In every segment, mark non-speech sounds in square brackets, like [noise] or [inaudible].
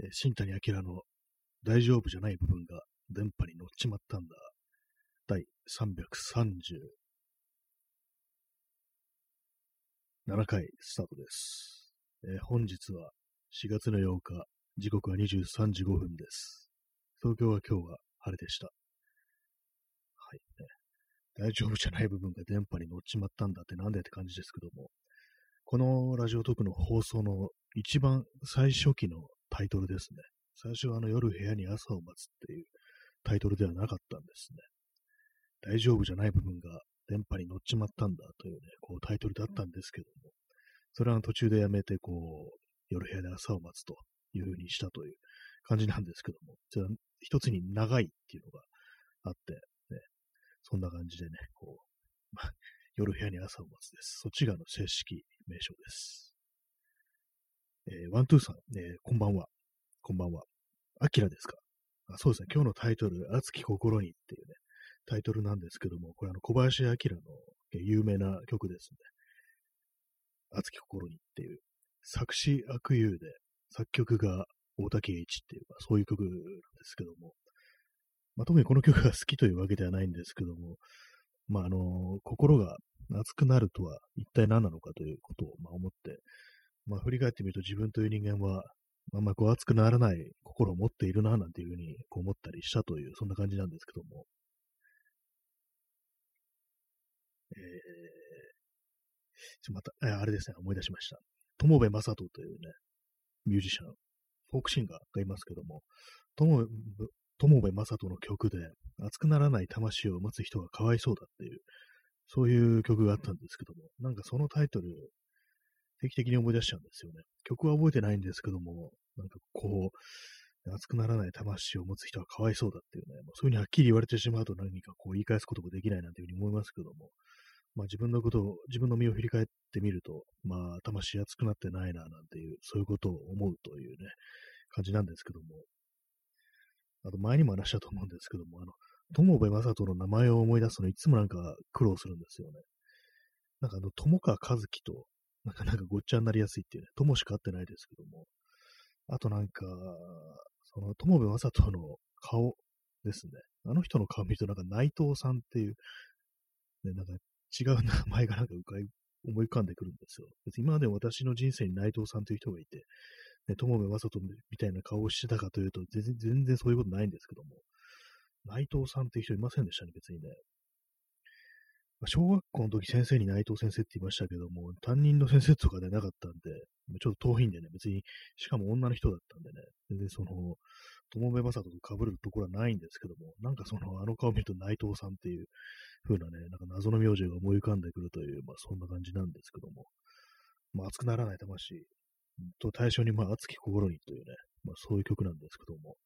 え新谷明の大丈夫じゃない部分が電波に乗っちまったんだ。第337回スタートです。え本日は4月の8日、時刻は23時5分です。東京は今日は晴れでした。はい、ね。大丈夫じゃない部分が電波に乗っちまったんだってなんでって感じですけども、このラジオトークの放送の一番最初期のタイトルですね。最初はあの夜部屋に朝を待つっていうタイトルではなかったんですね。大丈夫じゃない部分が電波に乗っちまったんだというね、こうタイトルだったんですけども、それは途中でやめて、こう、夜部屋で朝を待つという風にしたという感じなんですけども、じゃあ一つに長いっていうのがあって、ね、そんな感じでね、こう、[laughs] 夜部屋に朝を待つです。そっちがの正式名称です。えーワントゥーさん、えーこんばんは。こんばんは。アキラですか？あそうですね。今日のタイトル、熱き心にっていうね、タイトルなんですけども、これあの小林明のえ有名な曲ですね。熱き心にっていう、作詞悪友で、作曲が大竹栄一っていうか、そういう曲なんですけども、まあ、特にこの曲が好きというわけではないんですけども、まあ、あの、心が熱くなるとは一体何なのかということを、まあ、思って、まあ、振り返ってみると自分という人間は、あんまこう熱くならない心を持っているな、なんていうふうにこう思ったりしたという、そんな感じなんですけども。えー、ちょまた、えーあれですね、思い出しました。友部正人というね、ミュージシャン、フォークシンガーがいますけども、友部友部正人の曲で、熱くならない魂を持つ人がかわいそうだっていう、そういう曲があったんですけども、なんかそのタイトル、定期的に思い出しちゃうんですよね。曲は覚えてないんですけども、なんかこう、熱くならない魂を持つ人はかわいそうだっていうね、まあ、そういうふうにはっきり言われてしまうと何かこう言い返すこともできないなんていうふうに思いますけども、まあ自分のことを、自分の身を振り返ってみると、まあ魂熱くなってないななんていう、そういうことを思うというね、感じなんですけども、あと前にも話したと思うんですけども、あの、友部正人の名前を思い出すのいつもなんか苦労するんですよね。なんかあの、友川和樹と、なかなかごっちゃになりやすいっていうね、友しか会ってないですけども、あとなんか、その友部正人の顔ですね。あの人の顔見るとなんか内藤さんっていう、ね、なんか違う名前がなんか浮かい思い浮かんでくるんですよ。別に今まで私の人生に内藤さんという人がいて、ね、友部正人みたいな顔をしてたかというと、全然全然そういうことないんですけども、内藤さんっていう人いませんでしたね、別にね。小学校の時先生に内藤先生って言いましたけども、担任の先生とかでなかったんで、ちょっと遠いんでね、別に、しかも女の人だったんでね、全然その、友部正人と被るところはないんですけども、なんかその、あの顔見ると内藤さんっていう風なね、なんか謎の名字が思い浮かんでくるという、まあそんな感じなんですけども、まあ熱くならない魂と対象に、まあ熱き心にというね、まあそういう曲なんですけども、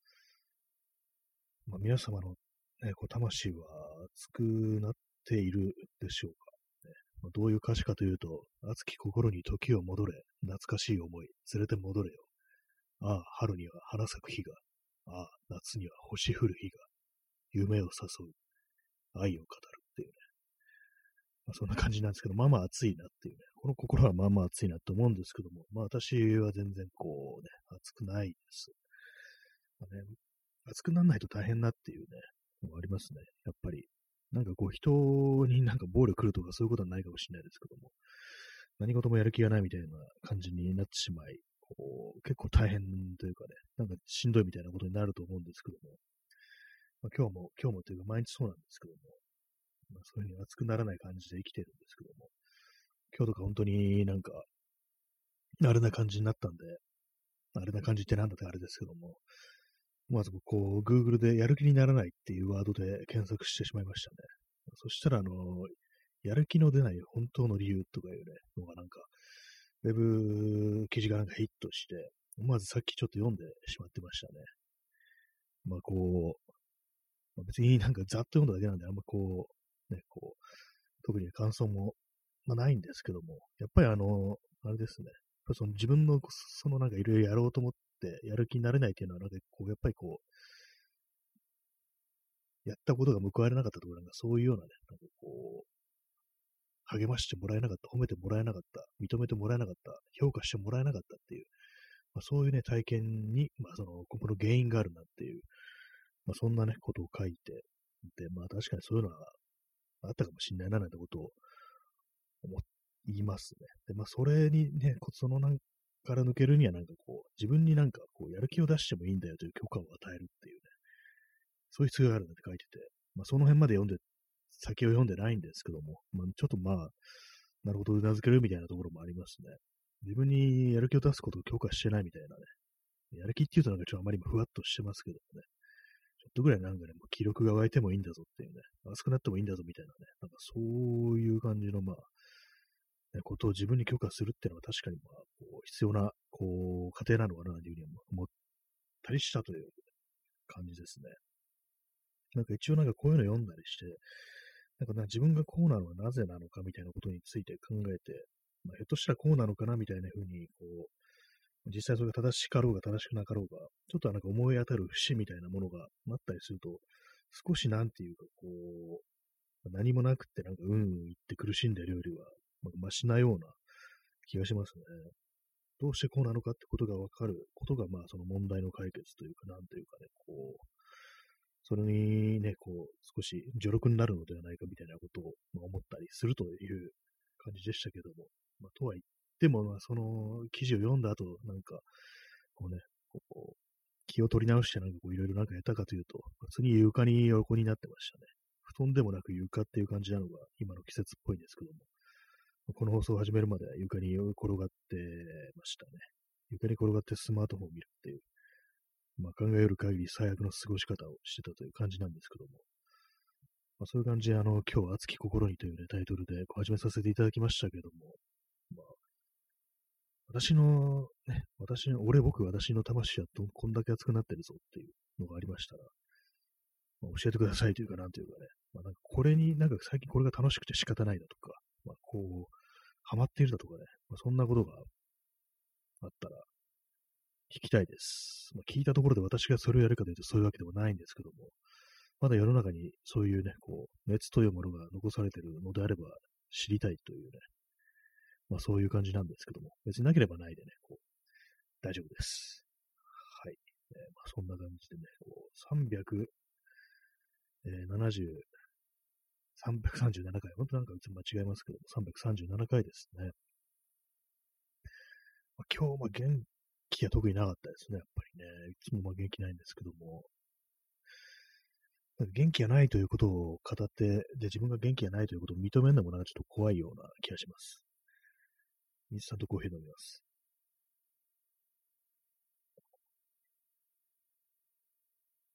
まあ皆様のね、こう魂は熱くなっているでしょうか。ねま、どういう歌詞かというと、熱き心に時を戻れ、懐かしい思い、連れて戻れよ。ああ、春には花咲く日が、ああ、夏には星降る日が、夢を誘う、愛を語るっていうね。まあ、そんな感じなんですけど、まあまあ熱いなっていうね。この心はまあまあ熱いなと思うんですけども、まあ私は全然こうね、熱くないです。まあね、熱くならないと大変なっていうね、のがありますね。やっぱり。なんかこう人になんか暴力来るとかそういうことはないかもしれないですけども、何事もやる気がないみたいな感じになってしまい、こう結構大変というかね、なんかしんどいみたいなことになると思うんですけども、まあ、今日も、今日もというか毎日そうなんですけども、まあ、そういうふうに熱くならない感じで生きてるんですけども、今日とか本当になんか、あれな感じになったんで、あれな感じってなんだってあれですけども、まずこう、Google でやる気にならないっていうワードで検索してしまいましたね。そしたら、あの、やる気の出ない本当の理由とかいうね、のがなんか、ウェブ記事がなんかヒットして、思わずさっきちょっと読んでしまってましたね。まあこう、まあ、別になんかざっと読んだだけなんで、あんまこう、ね、こう、特に感想も、まあ、ないんですけども、やっぱりあの、あれですね、その自分の、そのなんかいろいろやろうと思って、やる気になれないっていうのは、なんかこう、やっぱりこう、やったことが報われなかったとか、なんかそういうようなね、なんかこう、励ましてもらえなかった、褒めてもらえなかった、認めてもらえなかった、評価してもらえなかったっていう、まあ、そういうね、体験に、まあ、その、この原因があるなっていう、まあ、そんなね、ことを書いて、で、まあ、確かにそういうのはあったかもしれないな、なんてことを思いますね。で、まあ、それにね、そのなんから抜けるにはなんかこう、自分になんかこう、やる気を出してもいいんだよという許可を与えるっていうね、そういう必要があるんだって書いてて、まあ、その辺まで読んで、先を読んでないんですけども、まあ、ちょっとまあ、なるほど、うなずけるみたいなところもありますね。自分にやる気を出すことを許可してないみたいなね。やる気っていうとなんかちょっとあまりふわっとしてますけどもね。ちょっとぐらいなんかね、もう記録が湧いてもいいんだぞっていうね。熱くなってもいいんだぞみたいなね。なんかそういう感じのまあ、ことを自分に許可するっていうのは確かにまあ、こう必要な、こう、過程なのかなというふうに思ったりしたという感じですね。なんか一応なんかこういうの読んだりして、なんかな自分がこうなのはなぜなのかみたいなことについて考えて、まあ、ひょっとしたらこうなのかなみたいな風に、こう、実際それが正しかろうが正しくなかろうが、ちょっとなんか思い当たる節みたいなものがあったりすると、少しなんていうか、こう、何もなくってなんかうんうん言って苦しんでるよりは、まあ、マシなような気がしますね。どうしてこうなのかってことがわかることが、まあその問題の解決というか、なんというかね、こう、それにね、こう、少し助力になるのではないかみたいなことを、ま思ったりするという感じでしたけども、まあ、とは言っても、まあ、その記事を読んだ後、なんか、こうね、こう気を取り直してなんかこういろいろなんかやったかというと、普通に床に横になってましたね。布団でもなく床っていう感じなのが今の季節っぽいんですけども、この放送を始めるまで床に転がってましたね。床に転がってスマートフォンを見るっていう、まあ、考える限り最悪の過ごし方をしてたという感じなんですけども、まあ、そういう感じで、あの、今日熱き心にというね、タイトルで始めさせていただきましたけども、まあ、私の、ね、私の、俺、僕、私の魂はどこんだけ熱くなってるぞっていうのがありましたら、まあ、教えてくださいというか、なんというかね、まあ、なんかこれに、なんか最近これが楽しくて仕方ないだとか、まあ、こう、ハマっているだとかね、まあ、そんなことがあったら、聞きたいです。まあ、聞いたところで私がそれをやるかというとそういうわけでもないんですけども、まだ世の中にそういうね、こう、熱というものが残されているのであれば知りたいというね、まあそういう感じなんですけども、別になければないでね、こう、大丈夫です。はい。えー、まあ、そんな感じでね、こう、370、337回、本当なんかいつも間違えますけども、337回ですね。まあ、今日、まあ、元気は特になかったですね、やっぱりね。いつもまあ元気ないんですけども。元気がないということを語って、で、自分が元気がないということを認めるのもなんかちょっと怖いような気がします。インスタントコーヒー飲みます。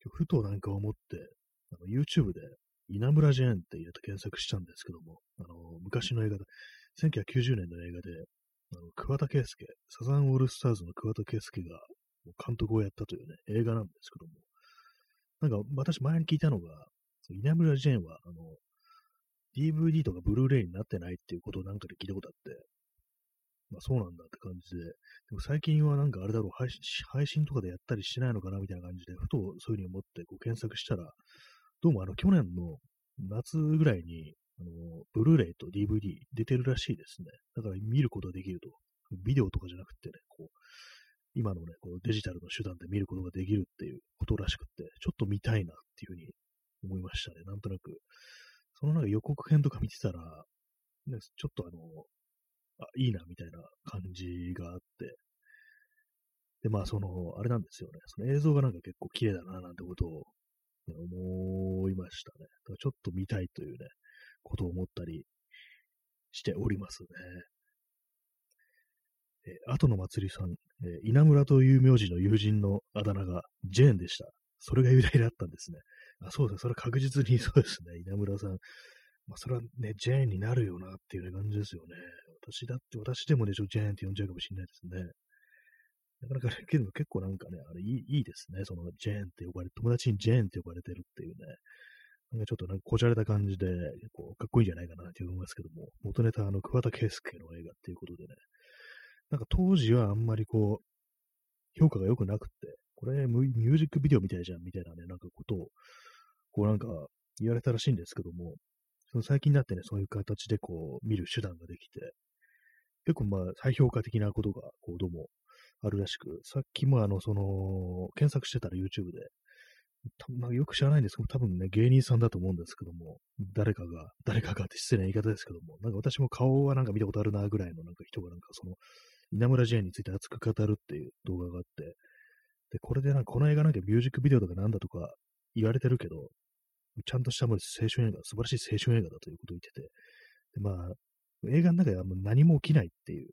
ふとなんか思って、YouTube で稲村ジェーンって入れて検索したんですけども、あの、昔の映画で、1990年の映画で、あの桑田佳祐、サザンオールスターズの桑田佳祐が監督をやったというね、映画なんですけども、なんか私前に聞いたのが、稲村ジェーンは、あの、DVD とかブルーレイになってないっていうことをなんかで聞いたことあって、まあそうなんだって感じで、でも最近はなんかあれだろう配信、配信とかでやったりしないのかなみたいな感じで、ふとそういうふうに思ってこう検索したら、どうもあの去年の夏ぐらいに、あの、ブルーレイと DVD 出てるらしいですね。だから見ることができると。ビデオとかじゃなくてね、こう、今のね、こうデジタルの手段で見ることができるっていうことらしくって、ちょっと見たいなっていうふうに思いましたね。なんとなく。そのなんか予告編とか見てたら、ね、ちょっとあの、あ、いいなみたいな感じがあって、で、まあその、あれなんですよね。その映像がなんか結構綺麗だななんてことを、思いましたね。ちょっと見たいというね、ことを思ったりしておりますね。えー、後の祭りさん、え、稲村という名字の友人のあだ名がジェーンでした。それが由来だったんですね。あそうですね。それは確実に [laughs] そうですね。稲村さん。まあ、それはね、ジェーンになるよなっていう、感じですよね。私だって、私でもね、ちょっとジェーンって呼んじゃうかもしれないですね。なかなか、ね、けど結構なんかね、あれいいいいですね。そのジェーンって呼ばれ、友達にジェーンって呼ばれてるっていうね。なんかちょっとなんかこじゃれた感じで、こう、かっこいいんじゃないかなって思いますけども、元ネタあの、桑田佳祐の映画っていうことでね、なんか当時はあんまりこう、評価が良くなくって、これミュージックビデオみたいじゃんみたいなね、なんかことを、こうなんか言われたらしいんですけども、その最近になってね、そういう形でこう見る手段ができて、結構まあ再評価的なことがこうどうもあるらしく、さっきもあの、その、検索してたら YouTube で、よく知らないんですけど、多分ね、芸人さんだと思うんですけども、誰かが、[laughs] 誰かがって失礼な言い方ですけども、なんか私も顔はなんか見たことあるなぐらいのなんか人がなんかその、稲村ジェーンについて熱く語るっていう動画があって、で、これでなんかこの映画なんかミュージックビデオとかなんだとか言われてるけど、ちゃんとしたも青春映画、素晴らしい青春映画だということを言ってて、でまあ、映画の中ではもう何も起きないっていう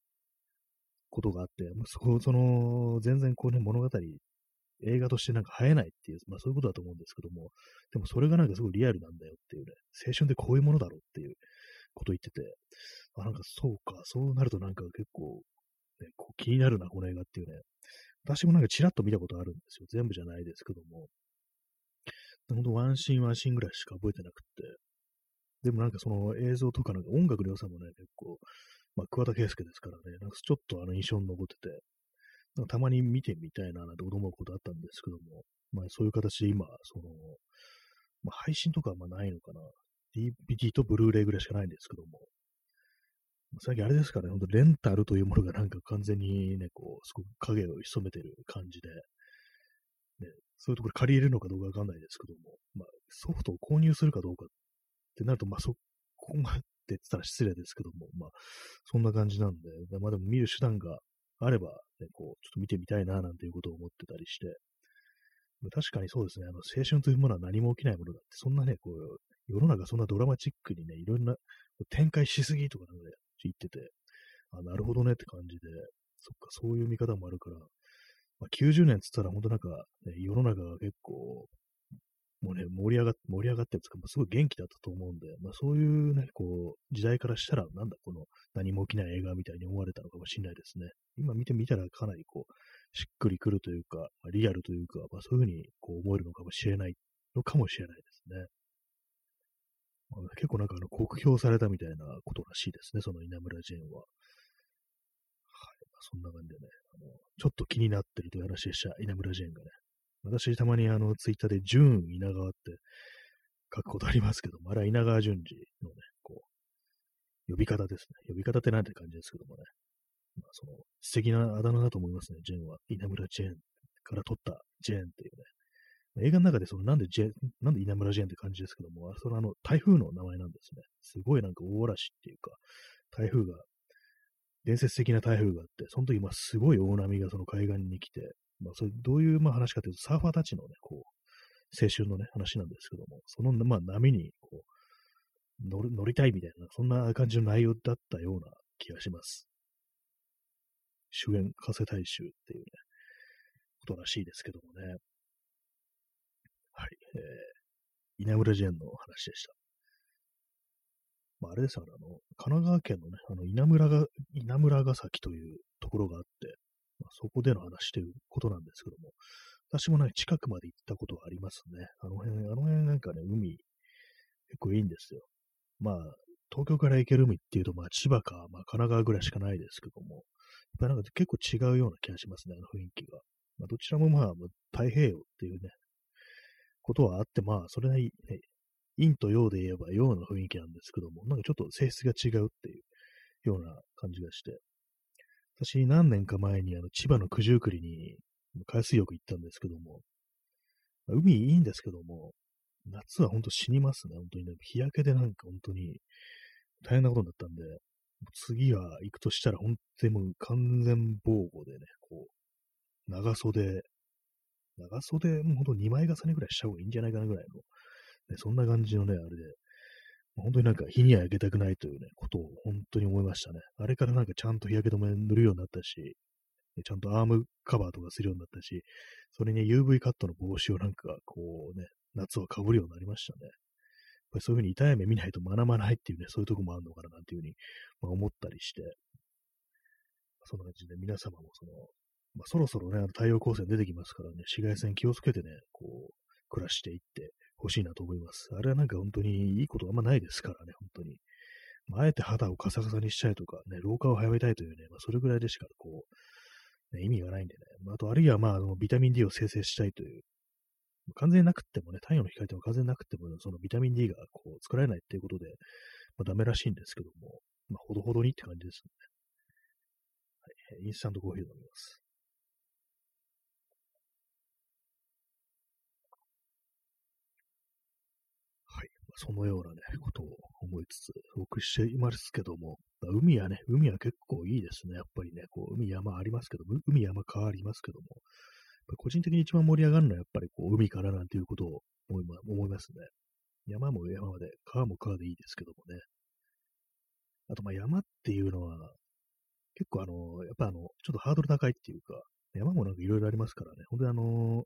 ことがあって、そこ、その、全然こうね、物語、映画としてなんか生えないっていう、まあそういうことだと思うんですけども、でもそれがなんかすごいリアルなんだよっていうね、青春ってこういうものだろうっていうことを言ってて、あ、なんかそうか、そうなるとなんか結構、ね、こう気になるな、この映画っていうね。私もなんかちらっと見たことあるんですよ。全部じゃないですけども。ほんとワンシーンワンシーンぐらいしか覚えてなくって。でもなんかその映像とかなんか音楽の良さもね、結構、まあ、桑田佳祐ですからね、なんかちょっとあの印象に残ってて、なんかたまに見てみたいななんて思うことあったんですけども、まあそういう形で今、その、まあ、配信とかはまあないのかな。DVD とブルーレイぐらいしかないんですけども、最近あれですかね、ほんとレンタルというものがなんか完全にね、こう、すごく影を潜めてる感じで、ね、そういうところ借り入れるのかどうかわかんないですけども、まあ、ソフトを購入するかどうかってなると、まあ、そこまでって言ったら失礼ですけども、まあ、そんな感じなんで、まあでも見る手段があれば、ね、こう、ちょっと見てみたいな、なんていうことを思ってたりして、確かにそうですね、あの、青春というものは何も起きないものだって、そんなね、こう、世の中そんなドラマチックにね、いろんな展開しすぎとかなんで言ってて、あ、なるほどねって感じで、そっか、そういう見方もあるから、まあ、90年っつったら本当なんか、ね、世の中が結構、もうね、盛り上がって、盛り上がってるんですか、すごい元気だったと思うんで、まあそういうね、こう、時代からしたら、なんだ、この何も起きない映画みたいに思われたのかもしれないですね。今見てみたらかなりこう、しっくりくるというか、まあ、リアルというか、まあそういうふうにこう思えるのかもしれないのかもしれないですね。まあ、結構なんかあの酷評されたみたいなことらしいですね、その稲村ジェーンは。はい。まあ、そんな感じでね、あの、ちょっと気になってるという話でした、稲村ジェーンがね。私、たまにあの、ツイッターで、ジューン稲川って書くことありますけども、あれは稲川淳二のね、こう、呼び方ですね。呼び方ってなんて感じですけどもね。まあ、その、素敵なあだ名だと思いますね、ジェンは。稲村ジェンから取ったジェンっていうね。映画の中でそのなんでジェなんで稲村ジェーンって感じですけども、そのあの台風の名前なんですね。すごいなんか大嵐っていうか、台風が、伝説的な台風があって、その時まあすごい大波がその海岸に来て、まあそれどういうまあ話かというと、サーファーたちのね、こう、青春のね、話なんですけども、そのまあ波にこう乗る乗りたいみたいな、そんな感じの内容だったような気がします。主演、加瀬大衆っていうね、ことらしいですけどもね。はい。えー、稲村ジェーンの話でした。まあ、あれですよ、あの、神奈川県のね、あの、稲村が、稲村ヶ崎というところがあって、まあ、そこでの話ということなんですけども、私もね、近くまで行ったことはありますね。あの辺、あの辺なんかね、海、結構いいんですよ。まあ、東京から行ける海っていうと、まあ、千葉か、まあ、神奈川ぐらいしかないですけども、やっぱなんか結構違うような気がしますね、あの雰囲気が。まあ、どちらもまあ、太平洋っていうね、ことはあって、まあ、それなり、ね、陰と陽で言えば陽の雰囲気なんですけども、なんかちょっと性質が違うっていうような感じがして、私何年か前にあの千葉の九十九里に海水浴行ったんですけども、海いいんですけども、夏は本当死にますね、本当にね。日焼けでなんか本当に大変なことになったんで、次は行くとしたら本当にもう完全防護でね、こう、長袖、長袖もほんと2枚重ねぐらいした方がいいんじゃないかなぐらいの、ね、そんな感じのね、あれで、本当になんか日には焼けたくないというね、ことを本当に思いましたね。あれからなんかちゃんと日焼け止め塗るようになったし、ちゃんとアームカバーとかするようになったし、それに UV カットの帽子をなんかこうね、夏は被るようになりましたね。やっぱりそういうふうに痛い目見ないと学ばないっていうね、そういうとこもあるのかななんていうふうに、まあ、思ったりして、そんな感じで皆様もその、まあ、そろそろね、太陽光線出てきますからね、紫外線気をつけてね、こう、暮らしていってほしいなと思います。あれはなんか本当にいいことあんまないですからね、本当に。まあ、あえて肌をカサカサにしたいとか、ね、老化を早めたいというね、まあ、それぐらいでしか、こう、ね、意味がないんでね。まあ、と、あるいは、まあ、あのビタミン D を生成したいという、完全になくってもね、太陽の光でも完全になくても、そのビタミン D がこう作られないっていうことで、まあ、ダメらしいんですけども、まあ、ほどほどにって感じですね。はい、インスタントコーヒー飲みます。そのようなね、ことを思いつつ、お送りしていますけども、海はね、海は結構いいですね。やっぱりね、こう、海山ありますけども、海山川ありますけども、個人的に一番盛り上がるのはやっぱりこう、海からなんていうことを思い思いますね。山も山で、川も川でいいですけどもね。あと、ま山っていうのは、結構あの、やっぱあの、ちょっとハードル高いっていうか、山もなんかいろいろありますからね、本当にあの、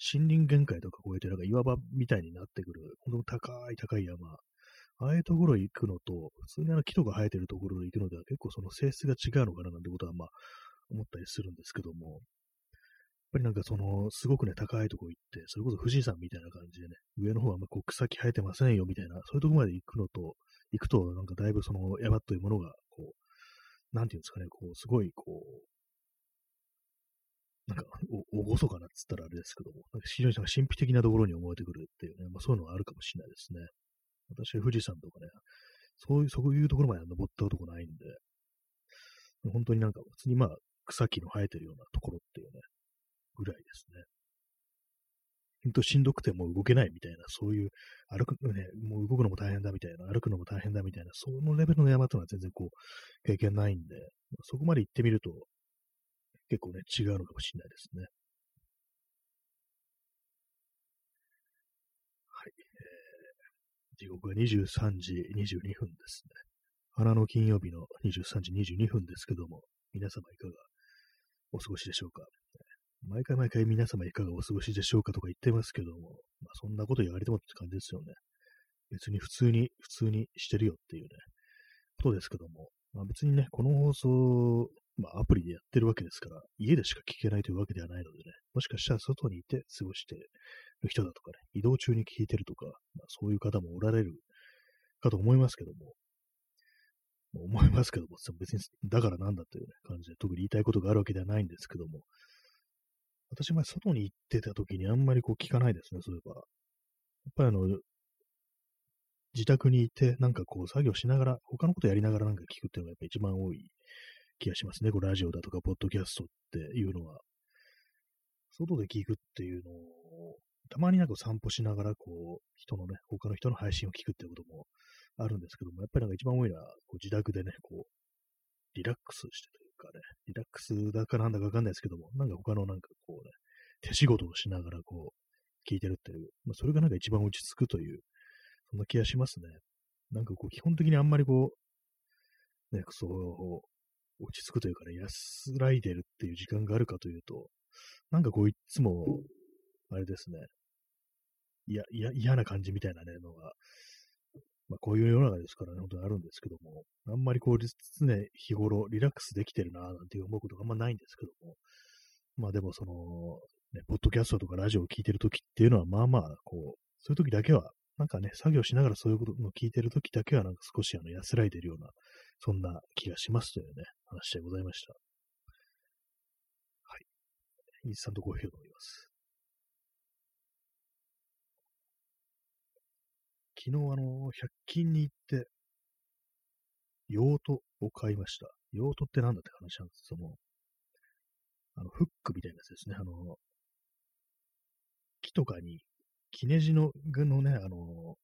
森林限界とか超えて、なんか岩場みたいになってくる、本当に高い高い山、ああいうところ行くのと、普通にあの木とか生えてるところに行くのでは結構その性質が違うのかななんてことはまあ思ったりするんですけども、やっぱりなんかその、すごくね、高いとこ行って、それこそ富士山みたいな感じでね、上の方はあこう草木生えてませんよみたいな、そういうとこまで行くのと、行くと、なんかだいぶその山というものが、こう、なんていうんですかね、こう、すごいこう、なんか、お、おごそかなっつったらあれですけども、なんか非常に神秘的なところに思えてくるっていうね、まあそういうのはあるかもしれないですね。私は富士山とかね、そういう、そういうところまで登ったことないんで、本当になんか普通にまあ草木の生えてるようなところっていうね、ぐらいですね。本当しんどくてもう動けないみたいな、そういう、歩く、ね、もう動くのも大変だみたいな、歩くのも大変だみたいな、そのレベルの山というのは全然こう、経験ないんで、そこまで行ってみると、結構ね、違うのかもしれないですね。はい。えー、時刻は23時22分ですね。花の金曜日の23時22分ですけども、皆様いかがお過ごしでしょうか？毎回毎回皆様いかがお過ごしでしょうかとか言ってますけども、まあ、そんなこと言われてもって感じですよね。別に普通に、普通にしてるよっていうね、ことですけども、まあ、別にね、この放送まあ、アプリでやってるわけですから、家でしか聞けないというわけではないのでね、もしかしたら外にいて過ごしてる人だとかね、移動中に聞いてるとか、まあ、そういう方もおられるかと思いますけども、まあ、思いますけども、別にだからなんだという、ね、感じで特に言いたいことがあるわけではないんですけども、私前外に行ってた時にあんまりこう聞かないですね、そういえば。やっぱりあの、自宅にいて、なんかこう作業しながら、他のことやりながらなんか聞くっていうのがやっぱ一番多い気がしますね。こうラジオだとか、ポッドキャストっていうのは。外で聞くっていうのを、たまになんか散歩しながら、こう、人のね、他の人の配信を聞くっていうこともあるんですけども、やっぱりなんか一番多いのは、こう自宅でね、こう、リラックスしてというかね、リラックスだかなんだかわかんないですけども、なんか他のなんかこうね、手仕事をしながらこう、聞いてるっていう、まあ、それがなんか一番落ち着くという、そんな気がしますね。なんかこう、基本的にあんまりこう、ね、そう、落ち着くというかね、安らいでるっていう時間があるかというと、なんかこういつも、あれですね、いや、いや、嫌な感じみたいなね、のが、まあこういう世の中ですからね、本当にあるんですけども、あんまりこう、常日頃リラックスできてるな、なんて思うことがあんまないんですけども、まあでもその、ね、ポッドキャストとかラジオを聞いてるときっていうのは、まあまあ、こう、そういうときだけは、なんかね、作業しながらそういうことを聞いてるときだけは、なんか少しあの安らいでるようなそんな気がしますというね、話でございました。はい。インスタントコーヒーを飲みます。昨日あの、100均に行って、用途を買いました。用途って何だって話なんです。その、あの、フックみたいなやつですね。あの、木とかに、キネジの具、のね、あの、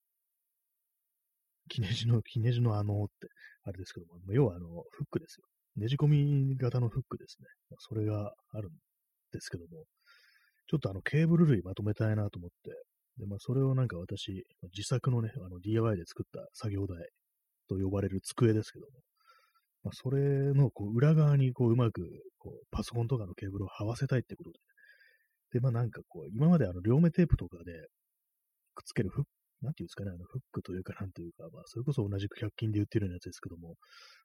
キネジの、キネジのあのって、あれですけども、要はあの、フックですよ。ねじ込み型のフックですね。まそれがあるんですけども、ちょっとあの、ケーブル類まとめたいなと思って、で、まあ、それをなんか私、自作のね、あの、DIY で作った作業台と呼ばれる机ですけども、まあ、それのこう裏側にこううまくこうパソコンとかのケーブルを這わせたいってことで、で、まあなんかこう、今まであの両目テープとかでくっつけるフッなんていうんですかね、あの、フックというか、なんというか、まあ、それこそ同じく100均で売ってるようなやつですけども、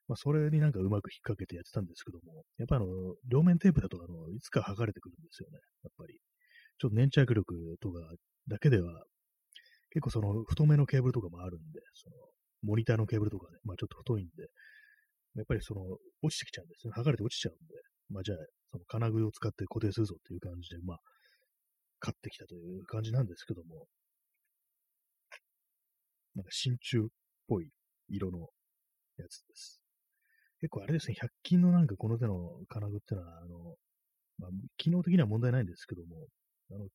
まあ、それになんかうまく引っ掛けてやってたんですけども、やっぱあの、両面テープだと、あの、いつか剥がれてくるんですよね、やっぱり。ちょっと粘着力とかだけでは、結構その、太めのケーブルとかもあるんで、その、モニターのケーブルとかね、まあちょっと太いんで、やっぱりその、落ちてきちゃうんですね。剥がれて落ちちゃうんで、まあじゃあ、その金具を使って固定するぞっていう感じで、まあ、買ってきたという感じなんですけども、なんか真鍮っぽい色のやつです。結構あれですね、100均のなんかこの手の金具ってのは、あの、まあ、機能的には問題ないんですけども、あの、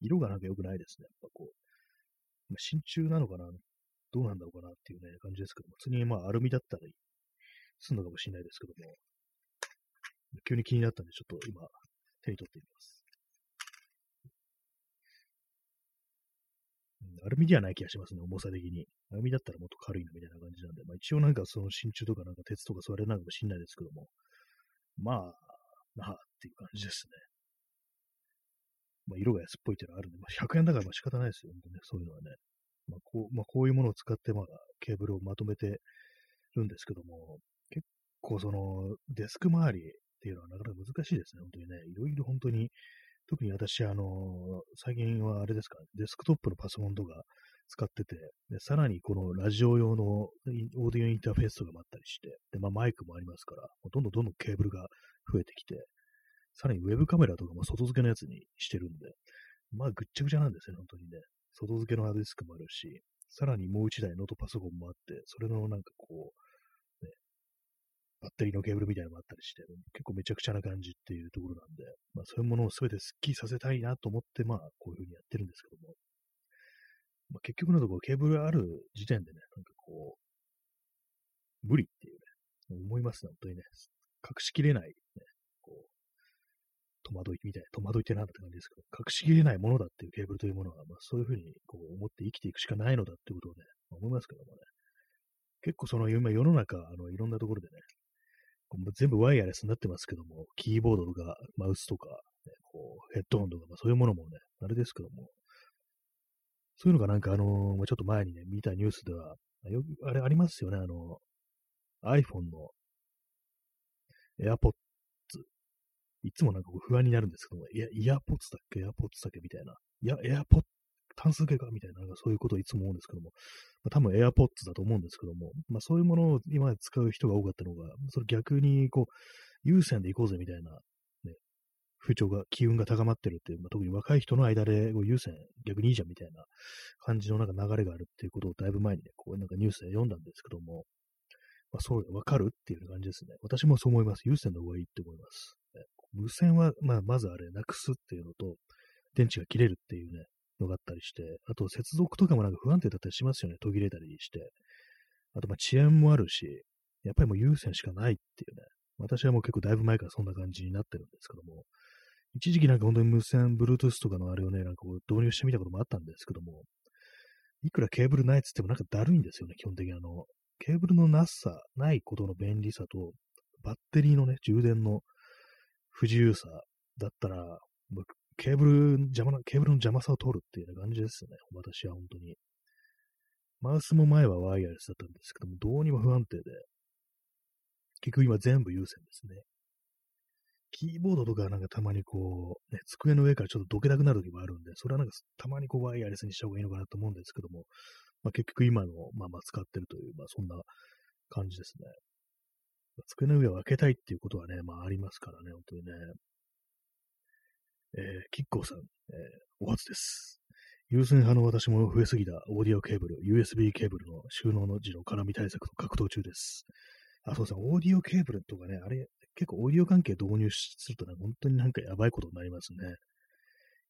色がなんか良くないですね。やっぱこう、真鍮なのかなどうなんだろうかなっていうね、感じですけども、普通にまあアルミだったりするのかもしれないですけども、急に気になったんで、ちょっと今、手に取ってみます。アルミではない気がしますね、重さ的に。アルミだったらもっと軽いなみたいな感じなんで、まあ一応なんかその真鍮とかなんか鉄とかそれなのかもしれないですけども、まあ、まあっていう感じですね。まあ色が安っぽいっていうのはあるんで、まあ100円だからまあ仕方ないですよ、本当ね、そういうのはね。まあこう、まあこういうものを使ってまあケーブルをまとめてるんですけども、結構そのデスク周りっていうのはなかなか難しいですね、本当にね。いろいろ本当に特に私、あの、最近はあれですか、デスクトップのパソコンとか使ってて、でさらにこのラジオ用のオーディオインターフェースとかもあったりして、でまあ、マイクもありますから、どんどんどんどんケーブルが増えてきて、さらにウェブカメラとかも外付けのやつにしてるんで、まあぐっちゃぐちゃなんですね、本当にね。外付けのハードディスクもあるし、さらにもう一台ノートパソコンもあって、それのなんかこう、バッテリーのケーブルみたいなのもあったりして、結構めちゃくちゃな感じっていうところなんで、まあそういうものを全てスッキリさせたいなと思って、まあこういうふうにやってるんですけども、まあ、結局のところケーブルがある時点でね、なんかこう、無理っていうね、思いますね、本当にね。隠しきれない、ね、こう、戸惑いみたいな、戸惑いってなんだって感じですけど、隠しきれないものだっていうケーブルというものは、まあそういうふうにこう思って生きていくしかないのだってことをね、まあ、思いますけどもね。結構その今世の中、あのいろんなところでね、全部ワイヤレスになってますけども、キーボードとかマウスとか、ね、こうヘッドホンとか、まあ、そういうものもね、あれですけども、そういうのがなんかあのー、ちょっと前にね、見たニュースでは、よく、あれありますよね、あの、iPhone の AirPods。いつもなんか不安になるんですけども、いや、イヤーポッツだっけ、エアポッツだっけ？みたいな。いや、エアポッ単数形かみたいな、そういうことをいつも思うんですけども、まあ、多分 AirPods だと思うんですけども、まあそういうものを今まで使う人が多かったのが、それ逆にこう、優先で行こうぜみたいな、ね、風潮が、機運が高まってるっていう、まあ、特に若い人の間でこう優先、逆にいいじゃんみたいな感じのなんか流れがあるっていうことをだいぶ前にね、こうなんかニュースで読んだんですけども、まあそう、わかるっていう感じですね。私もそう思います。優先の方がいいって思います。無線は、まあ、まずあれ、なくすっていうのと、電池が切れるっていうね、のがあったりして、あと接続とかもなんか不安定だったりしますよね。途切れたりして。あとまあ遅延もあるし、やっぱりもう優先しかないっていうね。私はもう結構だいぶ前からそんな感じになってるんですけども、一時期なんか本当に無線、Bluetooth とかのあれをね、なんかこう導入してみたこともあったんですけども、いくらケーブルないっつってもなんかだるいんですよね、基本的にあの、ケーブルのなさ、ないことの便利さと、バッテリーのね、充電の不自由さだったら、ケーブル邪魔な、ケーブルの邪魔さを取るっていう感じですよね。私は本当に。マウスも前はワイヤレスだったんですけども、どうにも不安定で、結局今全部優先ですね。キーボードとかなんかたまにこう、ね、机の上からちょっとどけたくなる時もあるんで、それはなんかたまにこうワイヤレスにした方がいいのかなと思うんですけども、まあ、結局今のまま使ってるという、まあそんな感じですね。机の上を開けたいっていうことはね、まあありますからね、本当にね。えー、キッコーさん、えー、お初です。優先派の私も増えすぎたオーディオケーブル、USB ケーブルの収納の時の絡み対策と格闘中です。あ、そうですね、オーディオケーブルとかね、あれ、結構オーディオ関係導入するとね、本当になんかやばいことになりますね。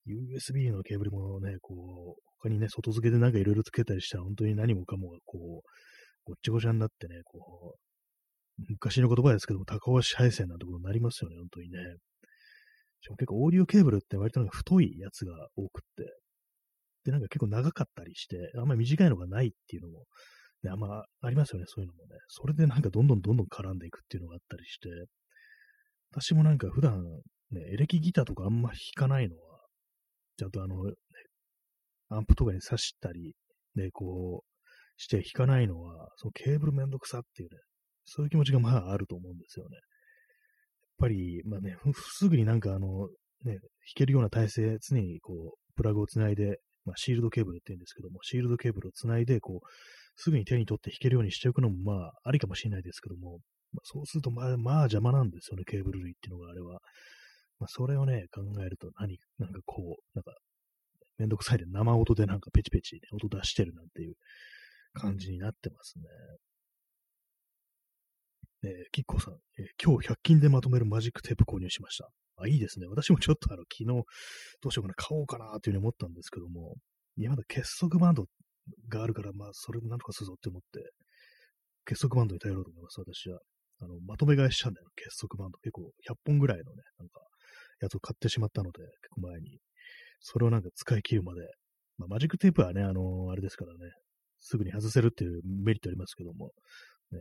USB のケーブルもね、こう、他にね、外付けでなんかいろいろつけたりしたら、本当に何もかもがこう、ごっちゃごちゃになってね、こう、昔の言葉ですけども、高押し配線なんてことになりますよね、本当にね。しかも結構オーディオケーブルって割となんか太いやつが多くって、で、なんか結構長かったりして、あんまり短いのがないっていうのも、ね、あんまありますよね、そういうのもね。それでなんかどんどんどんどん絡んでいくっていうのがあったりして、私もなんか普段、ね、エレキギターとかあんま弾かないのは、ちゃんとあの、ね、アンプとかに挿したり、ね、こう、して弾かないのは、そのケーブルめんどくさっていうね、そういう気持ちがまああると思うんですよね。ぱり、まあね、すぐになんかあの、ね、弾けるような体勢、常にこう、プラグをつないで、まあ、シールドケーブルって言うんですけども、シールドケーブルをつないで、こう、すぐに手に取って弾けるようにしておくのも、まあ、ありかもしれないですけども、まあ、そうすると、まあ、まあ、邪魔なんですよね、ケーブル類っていうのがあれは。まあ、それをね、考えると何、なんかこう、なんか、めんどくさいで生音でなんかペチペチ、ね、音出してるなんていう感じになってますね。えー、キッコーさん、えー、今日100均でまとめるマジックテープ購入しました。あ、いいですね。私もちょっとあの、昨日、どうしようかな、買おうかなというふうに思ったんですけども、いや、まだ結束バンドがあるから、まあ、それでなんとかするぞって思って、結束バンドに頼ろうと思います、私は。あの、まとめ買いしたんだよ、結束バンド。結構100本ぐらいのね、なんか、やつを買ってしまったので、結構前に。それをなんか使い切るまで。まあ、マジックテープはね、あのー、あれですからね、すぐに外せるっていうメリットありますけども、ね、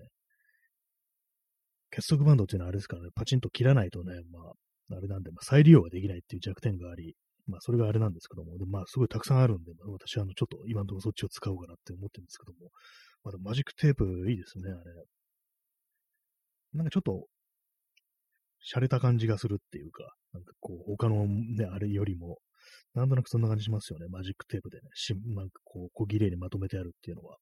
結束バンドっていうのはあれですからね、パチンと切らないとね、まあ、あれなんで、まあ、再利用ができないっていう弱点があり、まあ、それがあれなんですけども、でまあ、すごいたくさんあるんで、まあ、私はあの、ちょっと今のところそっちを使おうかなって思ってるんですけども、まあ、マジックテープいいですね、あれ。なんかちょっと、洒落た感じがするっていうか、なんかこう、他のね、あれよりも、なんとなくそんな感じしますよね。マジックテープでね、しなんかこう、小綺麗にまとめてあるっていうのは。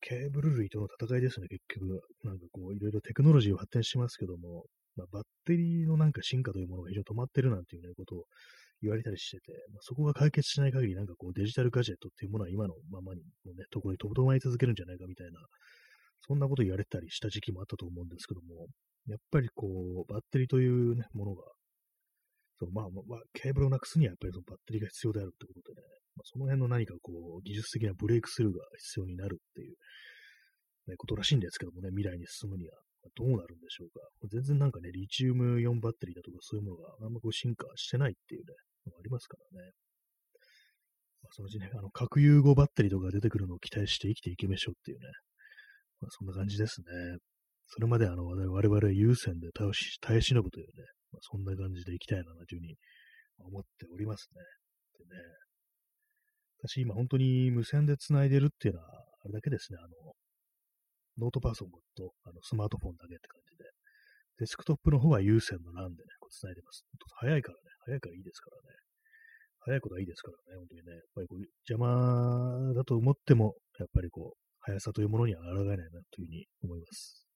ケーブル類との戦いですね、結局。なんかこう、いろいろテクノロジーを発展しますけども、まあ、バッテリーのなんか進化というものが非常に止まってるなんていうね、ことを言われたりしてて、まあ、そこが解決しない限り、なんかこう、デジタルガジェットっていうものは今のままにのね、ところにとどまり続けるんじゃないかみたいな、そんなこと言われたりした時期もあったと思うんですけども、やっぱりこう、バッテリーというね、ものが、そうまあ、まあ、ケーブルをなくすにはやっぱりそのバッテリーが必要であるってことでね、まあ、その辺の何かこう、技術的なブレイクスルーが必要になるっていう、ね、ことらしいんですけどもね、未来に進むには。どうなるんでしょうか。全然なんかね、リチウムイオンバッテリーだとかそういうものがあんまこう進化してないっていうね、のがありますからね。まあ、そのうちね、あの、核融合バッテリーとか出てくるのを期待して生きていきましょうっていうね。まあ、そんな感じですね。それまであの、我々は優先で耐え忍ぶというね、まあ、そんな感じでいきたいなというふうに思っておりますね。でね、私今本当に無線で繋いでるっていうのは、あれだけですね、あの、ノートパソコンとあのスマートフォンだけって感じで、デスクトップの方は有線の LAN でね、こう繋いでます。早いからね、早いからいいですからね。早いことはいいですからね、本当にね。やっぱりこう邪魔だと思っても、やっぱりこう、速さというものには抗えないなというふうに思います。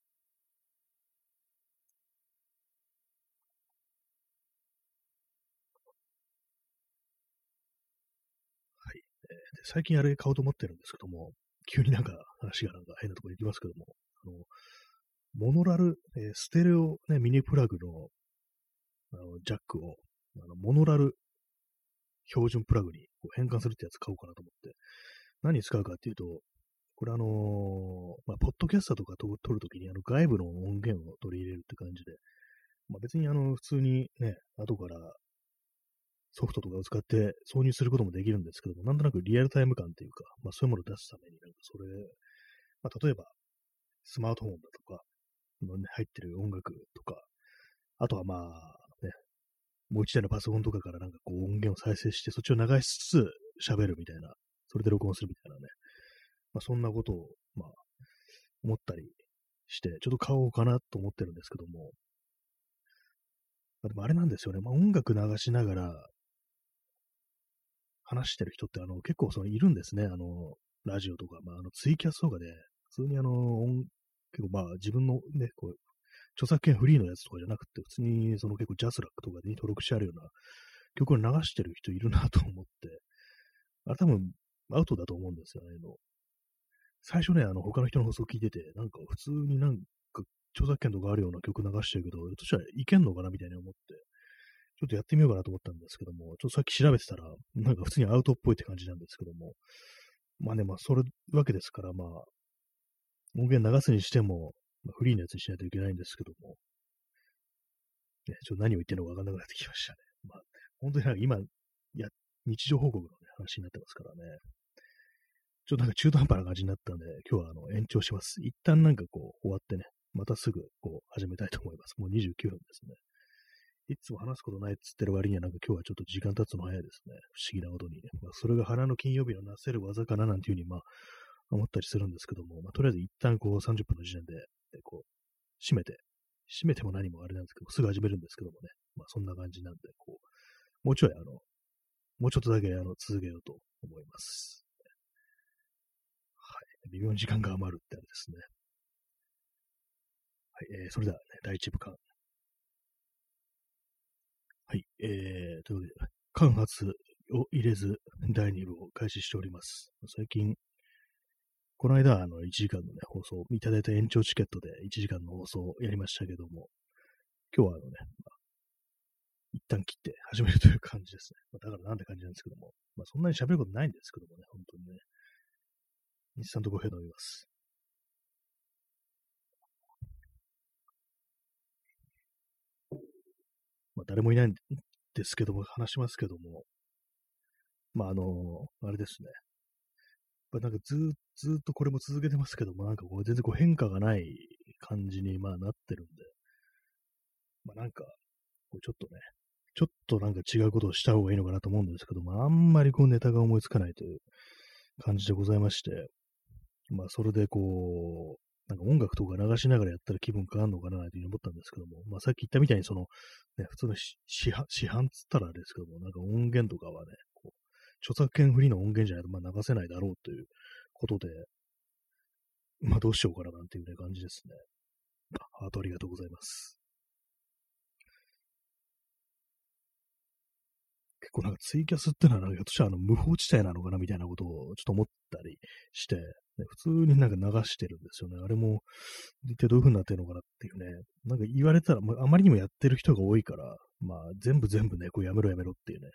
はい。えー、最近あれ買おうと思ってるんですけども、急になんか話がなんか変なところに行きますけども、あの、モノラル、えー、ステレオ、ね、ミニプラグのあのジャックをあのモノラル標準プラグにこう変換するってやつ買おうかなと思って、何に使うかっていうと、これあのー、まあ、ポッドキャスターとかと撮るときにあの外部の音源を取り入れるって感じで、まあ、別にあの、普通にね、後からソフトとかを使って挿入することもできるんですけども、なんとなくリアルタイム感っていうか、まあそういうものを出すために、なんかそれ、まあ例えば、スマートフォンだとか、のね、入ってる音楽とか、あとはまあ、ね、もう一台のパソコンとかからなんかこう音源を再生して、そっちを流しつつ喋るみたいな、それで録音するみたいなね、まあそんなことを、まあ、思ったりして、ちょっと買おうかなと思ってるんですけども、あ、でもあれなんですよね、まあ音楽流しながら、話してる人ってあの結構そのいるんですね。あの、ラジオとか、まあ、あのツイキャスとかで、普通にあの、結構まあ自分のね、こう、著作権フリーのやつとかじゃなくて、普通にその結構ジャスラックとかに登録してあるような曲を流してる人いるなと思って、あれ多分アウトだと思うんですよね。の最初ね、あの他の人の放送聞いてて、なんか普通になんか著作権とかあるような曲流してるけど、どうしたらいけんのかなみたいに思って、ちょっとやってみようかなと思ったんですけども、ちょっとさっき調べてたら、なんか普通にアウトっぽいって感じなんですけども、まあね、まあ、それわけですから、まあ、音源流すにしても、まあ、フリーのやつにしないといけないんですけども、ね、ちょっと何を言ってるのかわかんなくなってきましたね。まあ、本当になんか今、や、日常報告の、ね、話になってますからね。ちょっとなんか中途半端な感じになったんで、今日はあの延長します。一旦なんかこう終わってね、またすぐこう始めたいと思います。もう29分ですね。いつも話すことないっつってる割にはなんか今日はちょっと時間経つの早いですね。不思議なことにね。まあ、それが腹の金曜日のなせる技かななんていうふうにまあ思ったりするんですけども、まあ、とりあえず一旦こう30分の時点で、こう、閉めて、閉めても何もあれなんですけど、すぐ始めるんですけどもね。まあそんな感じなんで、こう、もうちょいあの、もうちょっとだけあの続けようと思います。はい。微妙に時間が余るってあれですね。はい。えー、それでは、ね、第一部間、はい。えー、というわけで、間髪を入れず、第2部を開始しております。最近、この間、あの、1時間のね、放送、いただいた延長チケットで1時間の放送をやりましたけども、今日はあのね、一旦切って始めるという感じですね。まあ、だからなんて感じなんですけども。まあそんなに喋ることないんですけどもね、本当にね。インスタントコーヒー飲みます。まあ誰もいないんですけども、話しますけども。まああの、あれですね。やっぱなんかずずっとこれも続けてますけども、なんかこう全然こう変化がない感じにまあなってるんで、まあなんか、こうちょっとね、ちょっとなんか違うことをした方がいいのかなと思うんですけども、あんまりこうネタが思いつかないという感じでございまして、まあそれでこう、なんか音楽とか流しながらやったら気分変わるのかなというふうに思ったんですけども、まあさっき言ったみたいにその、ね、普通の市販、市販つったらですけども、なんか音源とかはね、こう、著作権フリーの音源じゃないとまあ流せないだろうということで、まあどうしようかななんていうね感じですね。ハートありがとうございます。構なんかツイキャスってのは、ひょっとしたらあの無法地帯なのかなみたいなことをちょっと思ったりして、ね、普通になんか流してるんですよね。あれも、一体どういう風になってるのかなっていうね。なんか言われたら、あまりにもやってる人が多いから、まあ全部全部ね、こうやめろやめろっていうね、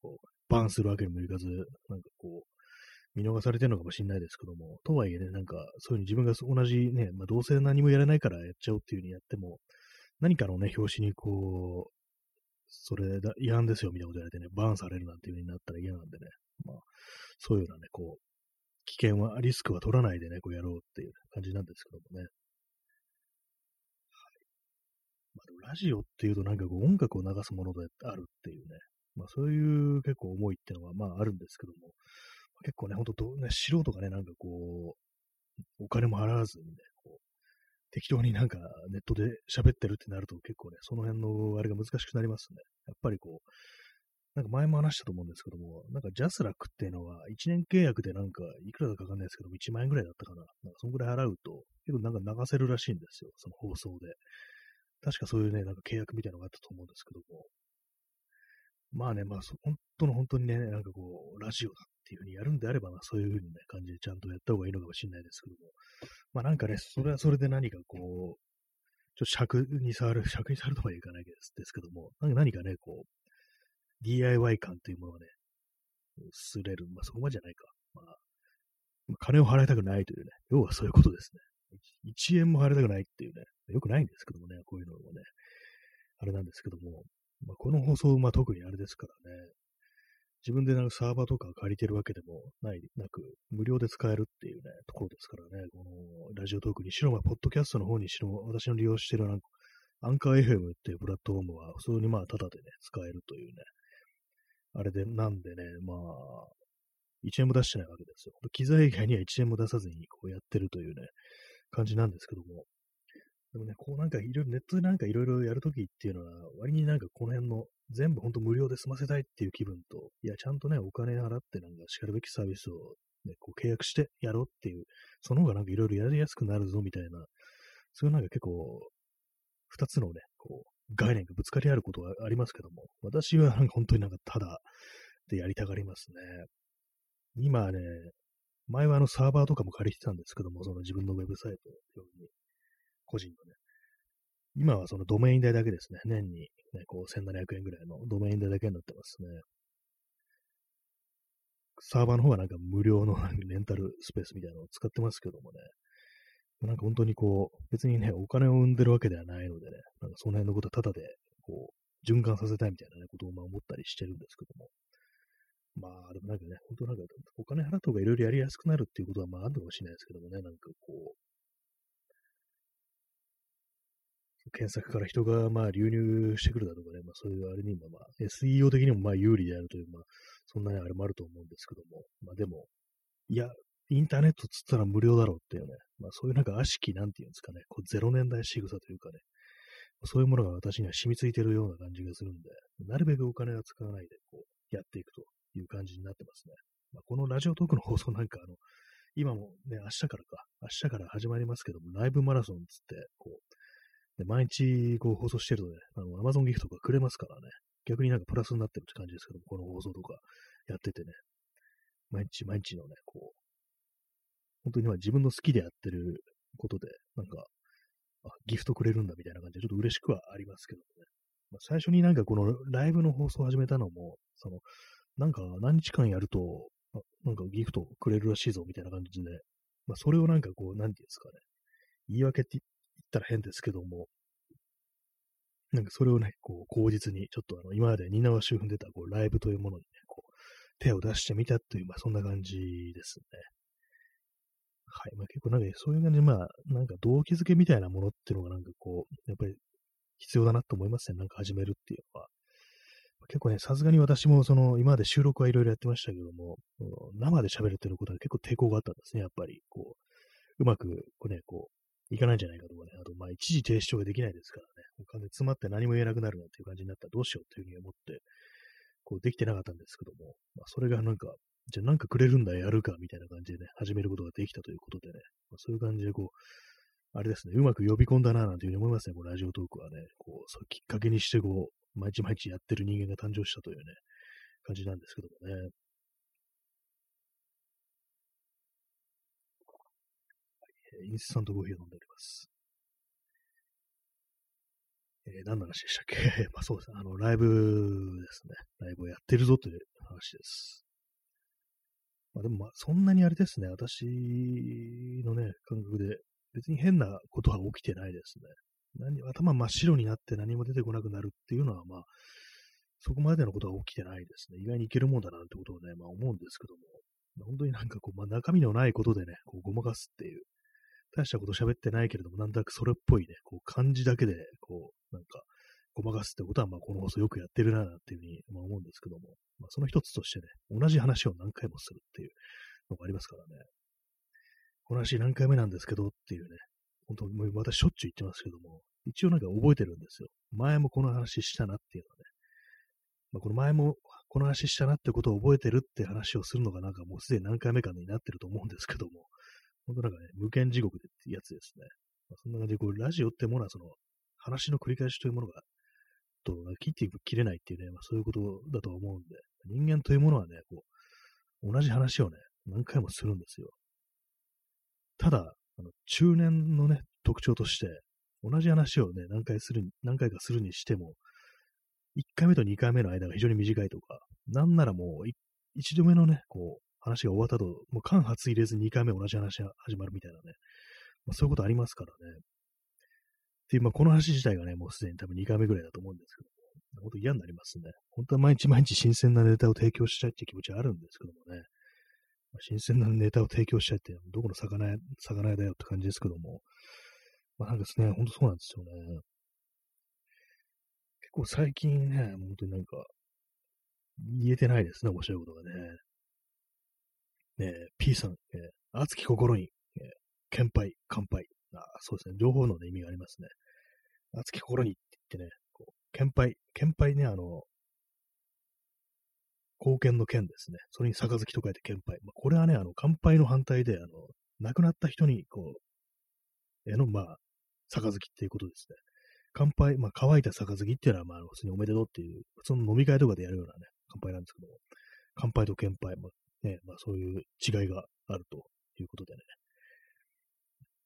こう、バンするわけにもいかず、なんかこう、見逃されてるのかもしれないですけども、とはいえね、なんか、そういうふうに自分が同じね、まあ、どうせ何もやらないからやっちゃおうっていうふうにやっても、何かのね、表紙にこう、それだ、違反ですよみたいなこと言われてね、バーンされるなんていう風になったら嫌なんでね、まあ、そういうようなね、こう、危険は、リスクは取らないでね、こうやろうっていう感じなんですけどもね。はい。まあ、ラジオっていうとなんかこう音楽を流すものであるっていうね、まあそういう結構思いっていうのはまああるんですけども、結構ね、ほんと、ね、素人がね、なんかこう、お金も払わずにね、こう、適当になんかネットで喋ってるってなると結構ね、その辺のあれが難しくなりますね。やっぱりこう、なんか前も話したと思うんですけども、なんかジャスラックっていうのは1年契約でなんかいくらだかわかんないですけども、1万円ぐらいだったかな。なんかそんぐらい払うと、結構なんか流せるらしいんですよ、その放送で。確かそういうね、なんか契約みたいなのがあったと思うんですけども。まあね、まあ、本当の本当にね、なんかこう、ラジオだっていう風にやるんであれば、まあそういう風にね、感じでちゃんとやった方がいいのかもしれないですけども。まあなんかね、それはそれで何かこう、ちょっと尺に触る、尺に触るとはいかないですですけども、何かね、こう、DIY 感というものがね、薄れる。まあそこまでじゃないか。まあ、金を払いたくないというね、要はそういうことですね。1円も払いたくないっていうね、よくないんですけどもね、こういうのもね、あれなんですけども、まあ、この放送、まあ、特にあれですからね、自分でなんかサーバーとか借りてるわけでもない、なく、無料で使えるっていうね、ところですからね、このラジオトークにしろ、まあ、ポッドキャストの方にしろ、私の利用してるなんか、アンカー FM っていうプラットフォームは普通にまあ、タダでね、使えるというね、あれで、なんでね、まあ、1円も出してないわけですよ。機材以外には1円も出さずにこうやってるというね、感じなんですけども、でもね、こうなんかいろいろ、ネットでなんかいろいろやるときっていうのは、割になんかこの辺の全部ほんと無料で済ませたいっていう気分と、いや、ちゃんとね、お金払ってなんか叱るべきサービスをね、こう契約してやろうっていう、その方がなんかいろいろやりやすくなるぞみたいな、そういうなんか結構、二つのね、こう、概念がぶつかり合うことはありますけども、私はなんか本当になんかただでやりたがりますね。今ね、前はあのサーバーとかも借りてたんですけども、その自分のウェブサイトに個人のね。今はそのドメイン代だけですね。年に、ね、こう1700円ぐらいのドメイン代だけになってますね。サーバーの方はなんか無料のレンタルスペースみたいなのを使ってますけどもね。なんか本当にこう、別にね、お金を生んでるわけではないのでね、なんかその辺のことはただで、こう、循環させたいみたいなね、ことをまあ思ったりしてるんですけども。まあ、でもなんかね、本当なんか、お金払った方がいろいろやりやすくなるっていうことはまああるかもしれないですけどもね、なんかこう、検索から人がまあ流入してくるだとかね、まあそういうあれにもまあ SEO 的にもまあ有利であるという、まあそんなにあれもあると思うんですけども、まあでも、いや、インターネットつったら無料だろうっていうね、まあそういうなんか悪しきなんていうんですかね、こうゼロ年代仕草というかね、そういうものが私には染みついてるような感じがするんで、なるべくお金は使わないでこうやっていくという感じになってますね。まあ、このラジオトークの放送なんかあの、今もね、明日からか、明日から始まりますけども、ライブマラソンつって、こう、で毎日こう放送してるとね、あの、アマゾンギフトとかくれますからね、逆になんかプラスになってるって感じですけども、この放送とかやっててね、毎日毎日のね、こう、本当に今自分の好きでやってることで、なんか、あ、ギフトくれるんだみたいな感じで、ちょっと嬉しくはありますけどもね。まあ、最初になんかこのライブの放送を始めたのも、その、なんか何日間やると、なんかギフトくれるらしいぞみたいな感じで、まあ、それをなんかこう、なんていうんですかね、言い訳ってったら変ですけども、なんかそれをね、こう、口実に、ちょっとあの、今までニナワ周踏んでた、こう、ライブというものにね、こう、手を出してみたという、まあ、そんな感じですね。はい。まあ、結構なんか、そういう感じで、まあ、なんか動機づけみたいなものっていうのがなんかこう、やっぱり必要だなと思いますね。なんか始めるっていうのは。結構ね、さすがに私もその、今まで収録はいろいろやってましたけども、生で喋るっていうことは結構抵抗があったんですね、やっぱり。こう、うまく、こうね、こう、いかないんじゃないかとかね、あと、まあ、一時停止ができないですからね、お金詰まって何も言えなくなるなんていう感じになったらどうしようっていうふうに思って、こう、できてなかったんですけども、まあ、それがなんか、じゃあなんかくれるんだ、やるか、みたいな感じでね、始めることができたということでね、まあ、そういう感じでこう、あれですね、うまく呼び込んだな、なんていうふうに思いますね、このラジオトークはね、こう、そういうきっかけにして、こう、毎日毎日やってる人間が誕生したというね、感じなんですけどもね。インスタントコーヒーを飲んでおります。えー、何の話でしたっけ？[laughs] まあそうですね。あの、ライブですね。ライブをやってるぞという話です。まあでもまあ、そんなにあれですね。私のね、感覚で、別に変なことは起きてないですね。何頭真っ白になって何も出てこなくなるっていうのは、まあ、そこまでのことは起きてないですね。意外にいけるもんだなってことをね、まあ思うんですけども、本当になんかこう、まあ中身のないことでね、こうごまかすっていう、大したこと喋ってないけれども、なんとなくそれっぽいね、こう感じだけで、こう、なんか、ごまかすってことは、まあ、この放送よくやってるな、っていうふうに、まあ、思うんですけども、まあ、その一つとしてね、同じ話を何回もするっていうのがありますからね。この話何回目なんですけどっていうね、本当もうまたしょっちゅう言ってますけども、一応なんか覚えてるんですよ。前もこの話したなっていうのはね。まあ、この前もこの話したなってことを覚えてるって話をするのがなんかもうすでに何回目かになってると思うんですけども、本当なんかね、無限地獄でってやつですね。まあ、そんな感じで、こう、ラジオってものはその、話の繰り返しというものが、と、切っていく、切れないっていうね、まあそういうことだと思うんで、人間というものはね、こう、同じ話をね、何回もするんですよ。ただ、あの中年のね、特徴として、同じ話をね、何回する、何回かするにしても、1回目と2回目の間が非常に短いとか、なんならもう、1度目のね、こう、話が終わったと、もう間髪入れずに2回目同じ話が始まるみたいなね、まあ、そういうことありますからね。で、まあ、この話自体がね、もうすでに多分2回目ぐらいだと思うんですけども、本当嫌になりますね。本当は毎日毎日新鮮なネタを提供したいって気持ちはあるんですけどもね。まあ、新鮮なネタを提供したいって、どこの魚屋、魚屋だよって感じですけども、まあ、なんですね、本当そうなんですよね。結構最近ね、本当になんか、言えてないですね、面白いことがね。ね P さん、え、熱き心に、えー、杯、乾杯。あそうですね、両方の、ね、意味がありますね。熱き心にって言ってね、こう乾杯、乾杯ね、あの、貢献の剣ですね。それに杯と書いて乾杯。まあ、これはね、あの、乾杯の反対で、あの、亡くなった人に、こう、への、まあ、杯っていうことですね。乾杯、まあ、乾いた杯っていうのは、まあ、普通におめでとうっていう、普通の飲み会とかでやるようなね、乾杯なんですけども、乾杯と乾杯、まあ、ね、まあ、そういう違いがあるということでね。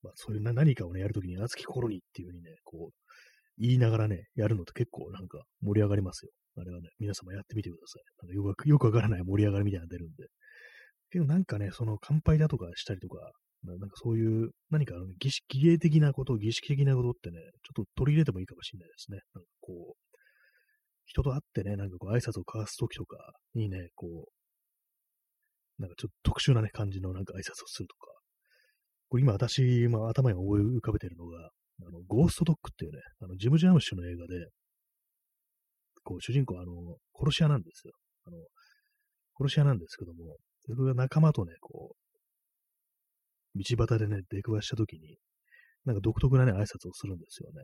まあ、そういうな何かをね、やるときに、熱き心にっていうふうにね、こう、言いながらね、やるのって結構なんか盛り上がりますよ。あれはね、皆様やってみてください。なんかよくよくわからない盛り上がりみたいなの出るんで。けどなんかね、その乾杯だとかしたりとか、なんかそういう、何か儀式、儀礼的なこと、儀式的なことってね、ちょっと取り入れてもいいかもしれないですね。なんかこう、人と会ってね、なんかこう挨拶を交わすときとかにね、こう、なんかちょっと特殊なね、感じのなんか挨拶をするとか。これ今私、まあ、頭に思い浮かべてるのが、あの、ゴーストドッグっていうね、あの、ジム・ジャームッシュの映画で、こう、主人公、あの、殺し屋なんですよ。あの、殺し屋なんですけども、それが仲間とね、こう、道端でね、出くわしたときに、なんか独特なね、挨拶をするんですよね。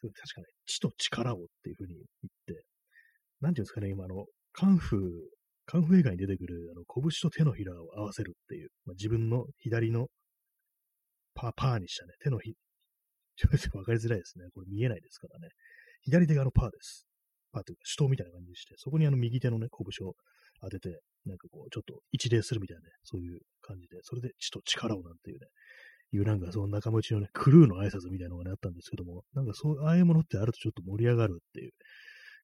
それ確かね、知と力をっていうふうに言って、なんていうんですかね、今、あの、カンフー、カンフー映画に出てくる、あの、拳と手のひらを合わせるっていう、まあ、自分の左のパー、パーにしたね、手のひ、[laughs] ちょっとわかりづらいですね。これ見えないですからね。左手があのパーです。パーというか、手刀みたいな感じにして、そこにあの右手のね、拳を当てて、なんかこう、ちょっと一礼するみたいなね、そういう感じで、それで血と力をなんていうね、いうなんかその仲間内のね、クルーの挨拶みたいなのがね、あったんですけども、なんかそう、ああいうものってあるとちょっと盛り上がるっていう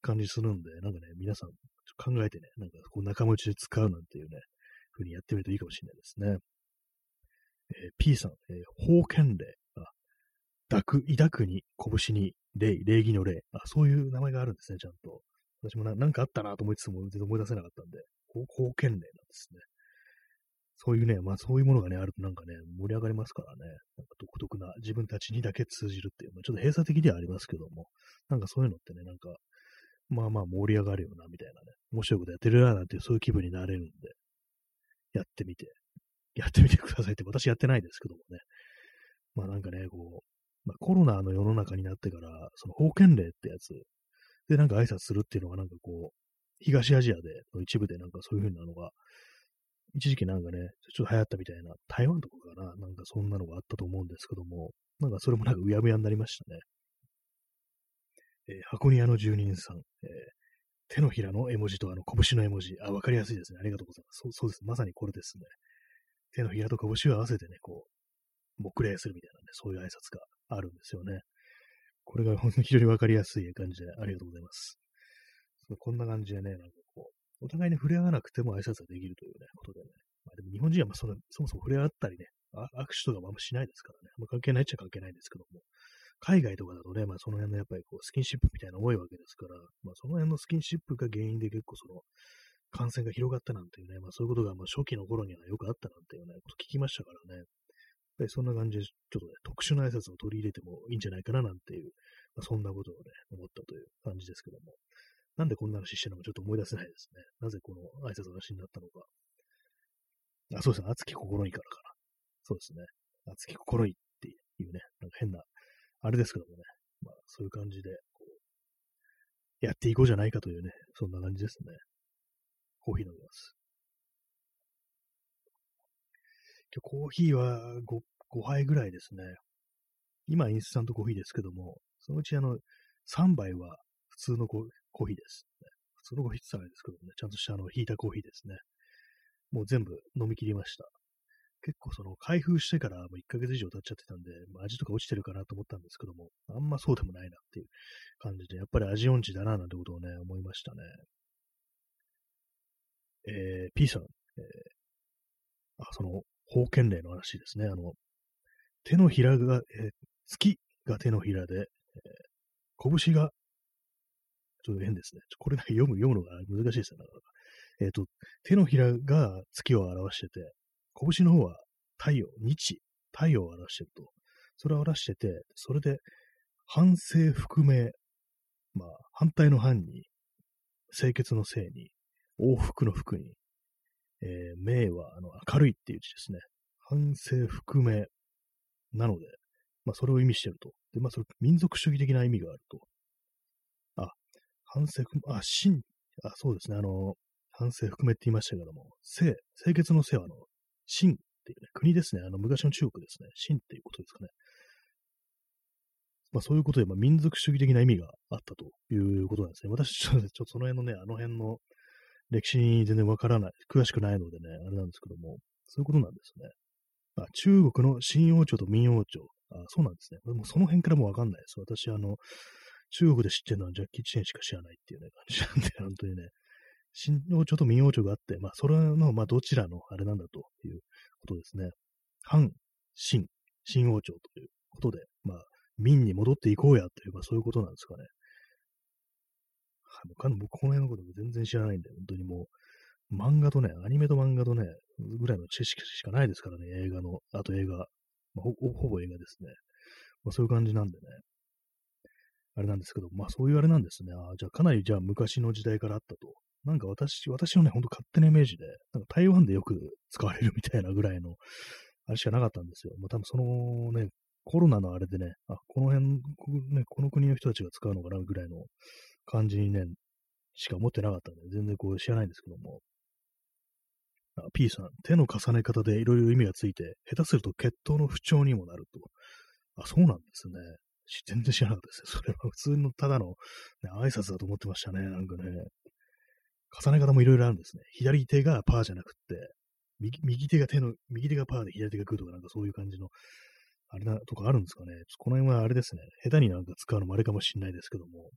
感じするんで、なんかね、皆さん考えてね、なんかこう仲間内で使うなんていうね、風にやってみるといいかもしれないですね。えー、P さん、えー、方剣礼。あ、抱く、抱くに、拳に、礼、礼儀の礼。あ、そういう名前があるんですね、ちゃんと。私もななんかあったなと思いつつも全然思い出せなかったんで、方剣礼なんですね。そういうね、まあそういうものがね、あるとなんかね、盛り上がりますからね、なんか独特な自分たちにだけ通じるっていう、まあ、ちょっと閉鎖的ではありますけども、なんかそういうのってね、なんか、まあまあ盛り上がるよな、みたいなね、面白いことやってるな、なんてそういう気分になれるんで、やってみて、やってみてくださいって、私やってないですけどもね。まあなんかね、こう、まあ、コロナの世の中になってから、その封建令ってやつでなんか挨拶するっていうのがなんかこう、東アジアでの一部でなんかそういう風なのが、一時期なんかね、ちょっと流行ったみたいな、台湾とかかな、なんかそんなのがあったと思うんですけども、なんかそれもなんかうやむやになりましたね。えー、箱庭の住人さん、えー、手のひらの絵文字とあの拳の絵文字、あ、わかりやすいですね。ありがとうございます。そうそうです。まさにこれですね。手のひらと拳を合わせてね、こう、黙礼するみたいなね、そういう挨拶があるんですよね。これが本当に非常にわかりやすい感じでありがとうございます。こんな感じでね、なんかこう、お互いに触れ合わなくても挨拶ができるというね、ことでね。まあ、でも日本人はまあそのそもそも触れ合ったりね、握手とかもあんましないですからね。まあ、関係ないっちゃ関係ないんですけども。海外とかだとね、まあその辺のやっぱりこうスキンシップみたいなの多いわけですから、まあその辺のスキンシップが原因で結構その感染が広がったなんていうね、まあそういうことがまあ初期の頃にはよくあったなんていうね、こと聞きましたからね。やっぱりそんな感じで、ちょっとね、特殊な挨拶を取り入れてもいいんじゃないかななんていう、まあ、そんなことをね、思ったという感じですけども。なんでこんな話してるのかちょっと思い出せないですね。なぜこの挨拶の話になったのか。あ、そうですね。熱き心意からかな。そうですね。熱き心意っていうね、なんか変な、あれですけどもね。まあ、そういう感じで、やっていこうじゃないかというね、そんな感じですね。コーヒー飲みます。今日コーヒーは 5, 5杯ぐらいですね。今インスタントコーヒーですけども、そのうちあの、3杯は普通のコーヒーです、ね。普通のコーヒーって言ったらですけどもね、ちゃんとしたあの、ヒータコーヒーですね。もう全部飲み切りました。結構その開封してからもう1ヶ月以上経っちゃってたんで、まあ、味とか落ちてるかなと思ったんですけども、あんまそうでもないなっていう感じで、やっぱり味音痴だななんてことをね、思いましたね。えー、P さん、えー、あ、その、封建令の話ですね。あの、手のひらが、えー、月が手のひらで、えー、拳が、ちょっと変ですね。これだけ読む、読むのが難しいですね。えっ、ー、と、手のひらが月を表してて、拳の方は太陽、日、太陽を表してると。それを表してて、それで、反省含め、まあ、反対の反に、清潔の性に、往復の服に、えー、明は、あの、明るいっていう字ですね。反省含め、なので、まあ、それを意味してると。で、まあ、それ、民族主義的な意味があると。あ、反省含め、あ、真、あ、そうですね、あの、反省含めって言いましたけども、清、清潔の清は、あの、秦っていうね、国ですね。あの、昔の中国ですね。秦っていうことですかね。まあそういうことで、まあ民族主義的な意味があったということなんですね。私、ちょっとその辺のね、あの辺の歴史に全然わからない、詳しくないのでね、あれなんですけども、そういうことなんですね。あ中国の新王朝と明王朝。あそうなんですね。もその辺からもわかんないです。私、あの、中国で知ってるのはジャッキー・チェンしか知らないっていうね、感じなんで、本当にね、新王朝と明王朝があって、まあ、それの、まあ、どちらのあれなんだということですね。反、新、新王朝ということで、まあ、民に戻っていこうやという、まあ、そういうことなんですかね。はい、もう僕、この辺のことも全然知らないんで、本当にもう、漫画とね、アニメと漫画とね、ぐらいの知識しかないですからね、映画の、あと映画、まあ、ほほぼ映画ですね。まあ、そういう感じなんでね。あれなんですけど、まあそういうあれなんですね。あじゃあかなりじゃあ昔の時代からあったとなんか私、私のね、ほんと勝手なイメージで、なんか台湾でよく使われるみたいなぐらいの、あれしかなかったんですよ。もう多分そのね、コロナのあれでね、あ、この辺、ね、この国の人たちが使うのかなぐらいの感じにね、しか思ってなかったんで、全然こう知らないんですけども。あ P さん、手の重ね方でいろいろ意味がついて、下手すると血統の不調にもなると。あ、そうなんですね。全然知らなかったですね。それは普通のただの、ね、挨拶だと思ってましたね。なんかね。重ね方もいろいろあるんですね。左手がパーじゃなくって、右右手が手の、右手がパーで左手がグーとかなんかそういう感じのあれな、とかあるんですかね。この辺はあれですね。下手になんか使うのもあれかもしれないですけども。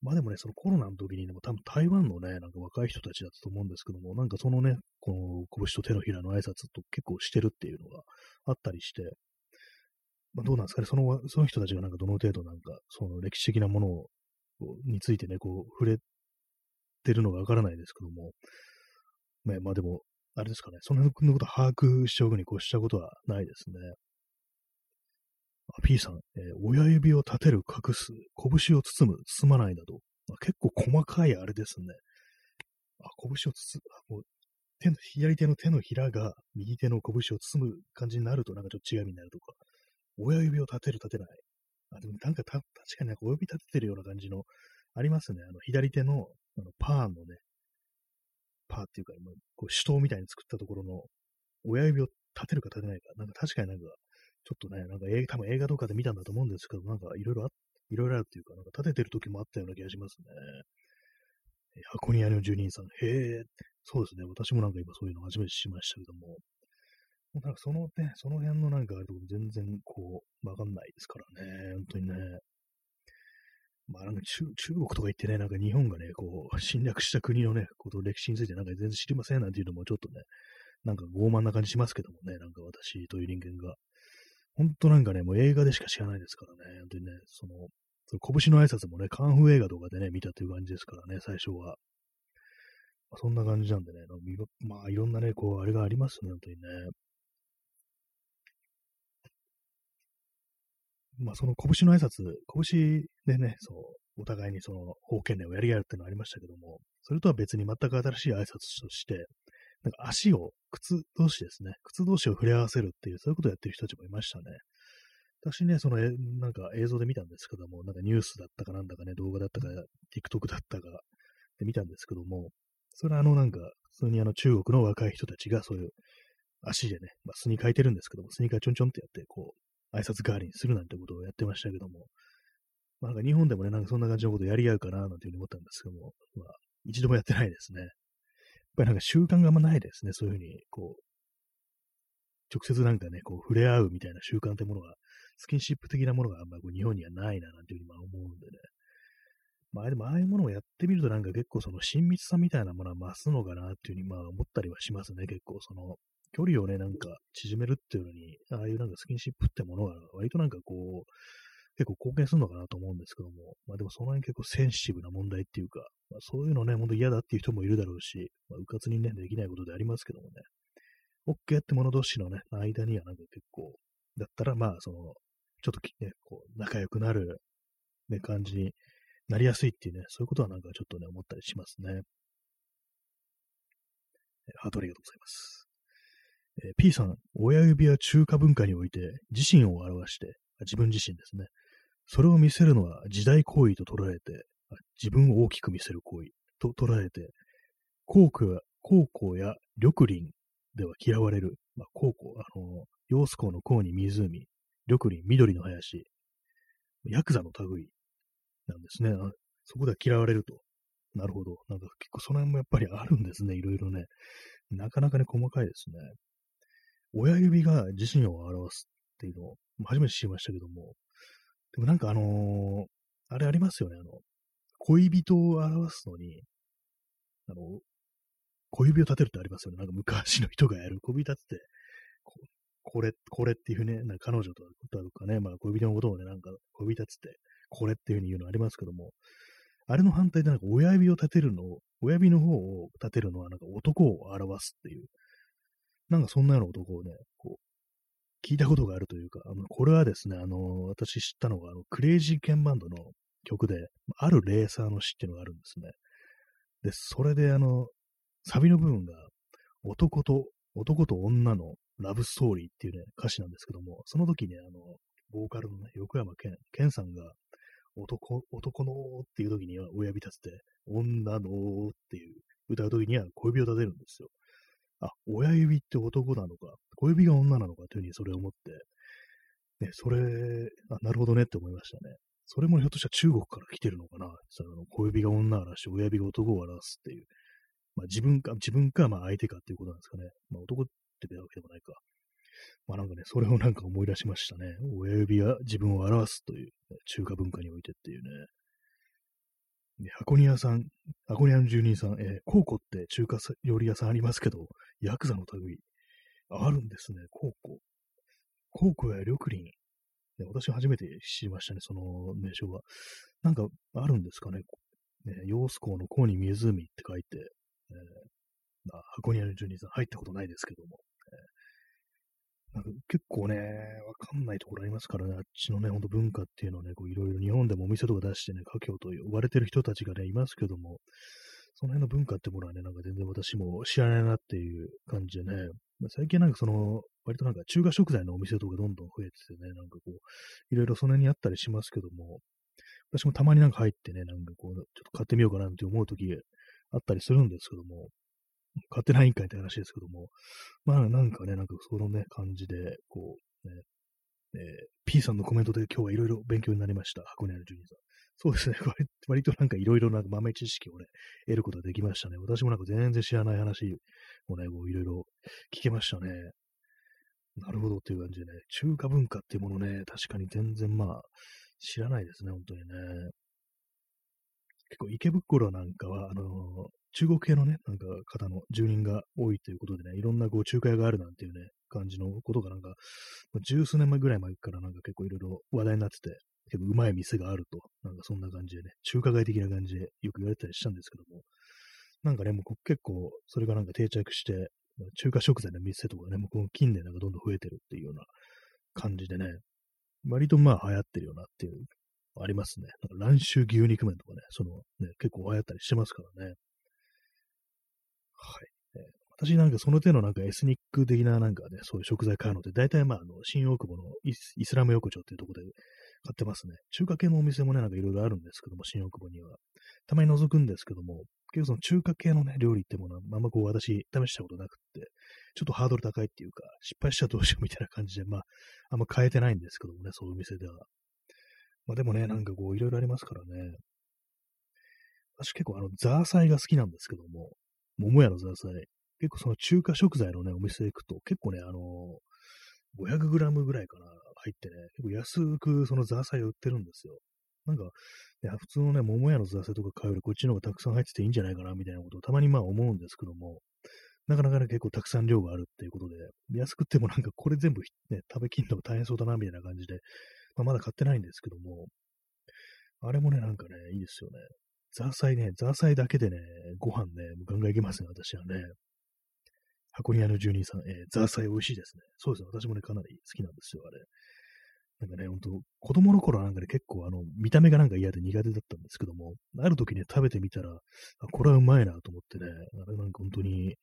まあでもね、そのコロナの時にでも多分台湾のね、なんか若い人たちだったと思うんですけども、なんかそのね、この拳と手のひらの挨拶と結構してるっていうのがあったりして、まあどうなんですかね、その、その人たちがなんかどの程度なんか、その歴史的なものを、についてね、こう、触れてるのがわからないですけども、ね、まあでも、あれですかね、その辺のこと把握しておくに越したことはないですね。P さん、えー、親指を立てる、隠す、拳を包む、包まないなど、まあ、結構細かいあれですね。あ、拳を包む、もう手の、左手の手のひらが右手の拳を包む感じになるとなんかちょっと違いになるとか、親指を立てる、立てない。あ、でもなんかた、確かになんか親指立ててるような感じの、ありますね。あの、左手の、あの、パーのね、パーっていうか、今、こう、手刀みたいに作ったところの、親指を立てるか立てないか、なんか確かになんか、ちょっとね、なんか映画、多分映画とかで見たんだと思うんですけど、なんかいろいろあ、いろいろあるっていうか、なんか立ててる時もあったような気がしますね。箱庭の住人さん、へえ、そうですね。私もなんか今そういうの初めて知りましたけども、なんかそのね、その辺のなんかあると全然こう、わかんないですからね。本当にね。まあなんか中中国とか言ってね、なんか日本がね、こう、侵略した国のね、こと歴史についてなんか全然知りませんなんていうのもちょっとね、なんか傲慢な感じしますけどもね、なんか私という人間が。ほんとなんかね、もう映画でしか知らないですからね、本当にね、その、その拳の挨拶もね、カンフー映画とかでね、見たという感じですからね、最初は。まあ、そんな感じなんでね、まあいろんなね、こう、あれがありますね、本当にね。まあその拳の挨拶、拳でね、そう、お互いにその方権連をやり合うっていうのはありましたけども、それとは別に全く新しい挨拶として、なんか足を、靴同士ですね。靴同士を触れ合わせるっていう、そういうことをやってる人たちもいましたね。私ね、その、なんか映像で見たんですけども、なんかニュースだったかなんだかね、動画だったか、TikTok だったかで見たんですけども、それはあのなんか、普通にあの中国の若い人たちがそういう足でね、まあ、スニーカーいてるんですけども、スニーカーちょんちょんってやって、こう、挨拶代わりにするなんてことをやってましたけども、まあ、なんか日本でもね、なんかそんな感じのことやり合うかな、なんていうふうに思ったんですけども、まあ、一度もやってないですね。やっぱりなんか習慣があんまないですね。そういうふうに、こう、直接なんかね、こう、触れ合うみたいな習慣ってものが、スキンシップ的なものがあんまこう日本にはないな、なんていうふうに思うんでね。まあ、でもああいうものをやってみるとなんか結構その親密さみたいなものは増すのかなっていうふうにまあ思ったりはしますね。結構その、距離をね、なんか縮めるっていうのに、ああいうなんかスキンシップってものが割となんかこう、結構貢献するのかなと思うんですけども、まあでもその辺結構センシティブな問題っていうか、まあ、そういうのね、ほんと嫌だっていう人もいるだろうし、まあ、うかつにね、できないことでありますけどもね、OK って者同士のね、間にはなんか結構、だったらまあその、ちょっとね、こう、仲良くなる、ね、感じになりやすいっていうね、そういうことはなんかちょっとね、思ったりしますね。ハートありがとうございます。えー、P さん、親指は中華文化において自身を表して、自分自身ですね。それを見せるのは時代行為と捉えて、自分を大きく見せる行為と捉えて、皇居皇居や緑林では嫌われる、まあ、皇居、あの、陽子の甲に湖、緑林、緑の林、ヤクザの類なんですね。そこでは嫌われると。なるほど。なんか結構その辺もやっぱりあるんですね。いろいろね。なかなかね、細かいですね。親指が自身を表すっていうのを初めて知りましたけども、でもなんかあのー、あれありますよね、あの、恋人を表すのに、あの、小指を立てるってありますよね。なんか昔の人がやる。小指立てて、これ、これっていうね、なんか彼女とかね、まあ恋人のことをね、なんか小指立てて、これっていうふうに言うのありますけども、あれの反対でなんか親指を立てるのを、親指の方を立てるのはなんか男を表すっていう、なんかそんなような男をね、こう、聞いたことがあるというか、あのこれはですね、あの、私知ったのが、あのクレイジーケンバンドの曲で、あるレーサーの詩っていうのがあるんですね。で、それであの、サビの部分が、男と、男と女のラブストーリーっていうね、歌詞なんですけども、その時にあの、ボーカルのね、横山健、健さんが、男、男のっていう時には親指立てて、女のっていう歌う時には小指を立てるんですよ。あ、親指って男なのか、小指が女なのかというふうにそれを思って、ね、それ、あ、なるほどねって思いましたね。それもひょっとしたら中国から来てるのかなその小指が女を表し、親指が男を表すっていう。まあ自分か、自分か、まあ相手かっていうことなんですかね。まあ男ってわけでもないか。まあなんかね、それをなんか思い出しましたね。親指は自分を表すという、中華文化においてっていうね。で箱庭さん、箱庭の住人さん、えー、コーコって中華料理屋さんありますけど、ヤクザの類、あるんですね、コーコ。コーコや緑林。ね、私初めて知りましたね、その名称は。なんかあるんですかね。ね陽子港の港に湖って書いて、えーまあ、箱庭の住人さん入ったことないですけども、結構ね、わかんないところありますからね、あっちのね、ほんと文化っていうのはね、いろいろ日本でもお店とか出してね、家境と呼ばれてる人たちがね、いますけども、その辺の文化ってものはね、なんか全然私も知らないなっていう感じでね、最近なんかその、割となんか中華食材のお店とかどんどん増えててね、なんかこう、いろいろその辺にあったりしますけども、私もたまになんか入ってね、なんかこう、ちょっと買ってみようかなって思うときあったりするんですけども、買ってないんかいって話ですけども、まあなんかね、なんかそのね、感じで、こう、ね、えー、P さんのコメントで今日はいろいろ勉強になりました。箱根あるジュニーさん。そうですね。[laughs] 割割となんかいろいろな豆知識をね、得ることができましたね。私もなんか全然知らない話をね、こういろいろ聞けましたね。なるほどっていう感じでね、中華文化っていうものね、確かに全然まあ、知らないですね、本当にね。結構池袋なんかは、あのー、中国系のね、なんか方の住人が多いということでね、いろんなこう中華屋があるなんていうね、感じのことがなんか、十数年前ぐらい前からなんか結構いろいろ話題になってて、結構うまい店があると、なんかそんな感じでね、中華街的な感じでよく言われたりしたんですけども、なんかね、もう結構それがなんか定着して、中華食材の店とかね、もうこの近年なんかどんどん増えてるっていうような感じでね、割とまあ流行ってるよなっていうありますね。なんか乱州牛肉麺とかね、そのね、結構流行ったりしてますからね。はい。えー、私なんかその手のなんかエスニック的ななんかね、そういう食材買うので、大体まあ、あの、新大久保のイスラム横丁っていうところで買ってますね。中華系のお店もね、なんかいろいろあるんですけども、新大久保には。たまに覗くんですけども、結構その中華系のね、料理ってものは、あんまこう私試したことなくって、ちょっとハードル高いっていうか、失敗したらどうしようみたいな感じで、まあ、あんま変えてないんですけどもね、そういうお店では。まあでもね、なんかこういろいろありますからね。私結構あの、ザーサイが好きなんですけども、桃屋のザーサイ。結構その中華食材のね、お店行くと、結構ね、あのー、500g ぐらいかな、入ってね、結構安くそのザーサイを売ってるんですよ。なんか、いや普通のね、桃屋のザーサイとか買うよりこっちの方がたくさん入ってていいんじゃないかな、みたいなことをたまにまあ思うんですけども、なかなかね、結構たくさん量があるっていうことで、安くってもなんかこれ全部ね、食べきんの大変そうだな、みたいな感じで、まあ、まだ買ってないんですけども、あれもね、なんかね、いいですよね。ザーサイね、ザーサイだけでね、ご飯ね、もうガンガンいけますね、私はね。箱庭の住人さん、えー、ザーサイ美味しいですね。そうですね、私もね、かなり好きなんですよ、あれ。なんかね、ほんと、子供の頃なんかね、結構あの、見た目がなんか嫌で苦手だったんですけども、ある時ね、食べてみたら、あ、これはうまいなと思ってね、あれなんか本当に、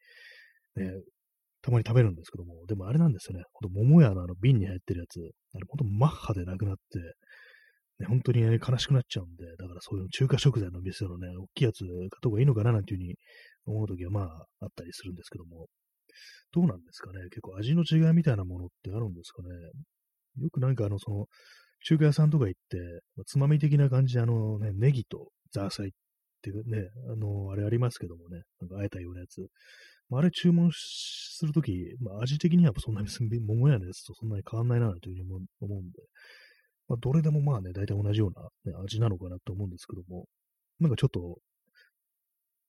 ね、たまに食べるんですけども、でもあれなんですよね。ほんと、桃屋のあの瓶に入ってるやつ、あれほんとマッハでなくなって、ね、本当に、ね、悲しくなっちゃうんで、だからそういう中華食材の店のね、大きいやつ買った方がいいのかななんていうふうに思うときはまああったりするんですけども、どうなんですかね？結構味の違いみたいなものってあるんですかね？よくなんかあの、その、中華屋さんとか行って、つまみ的な感じであのね、ネギとザーサイっていうね、あの、あれありますけどもね、なんかあえたようなやつ。まあ、あれ注文するとき、まあ、味的にはそんなに桃屋のやつとそんなに変わんないなというふうに思うんで、まあ、どれでもまあね、大体同じような、ね、味なのかなと思うんですけども、なんかちょっと、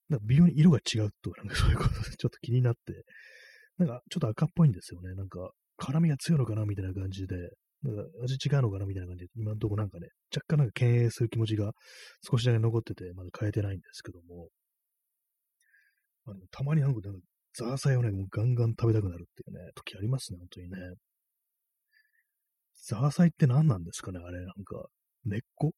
なんか微妙に色が違うとか、なんか [laughs] そういうことでちょっと気になって、なんかちょっと赤っぽいんですよね。なんか辛みが強いのかなみたいな感じで、なんか味違うのかなみたいな感じで、今のところなんかね、若干なんか敬遠する気持ちが少しだけ残ってて、まだ変えてないんですけども、あのたまになんかザーサイをね、もうガンガン食べたくなるっていうね、時ありますね、本当にね。ザーサイって何なんですかね、あれ、なんか、根っこ？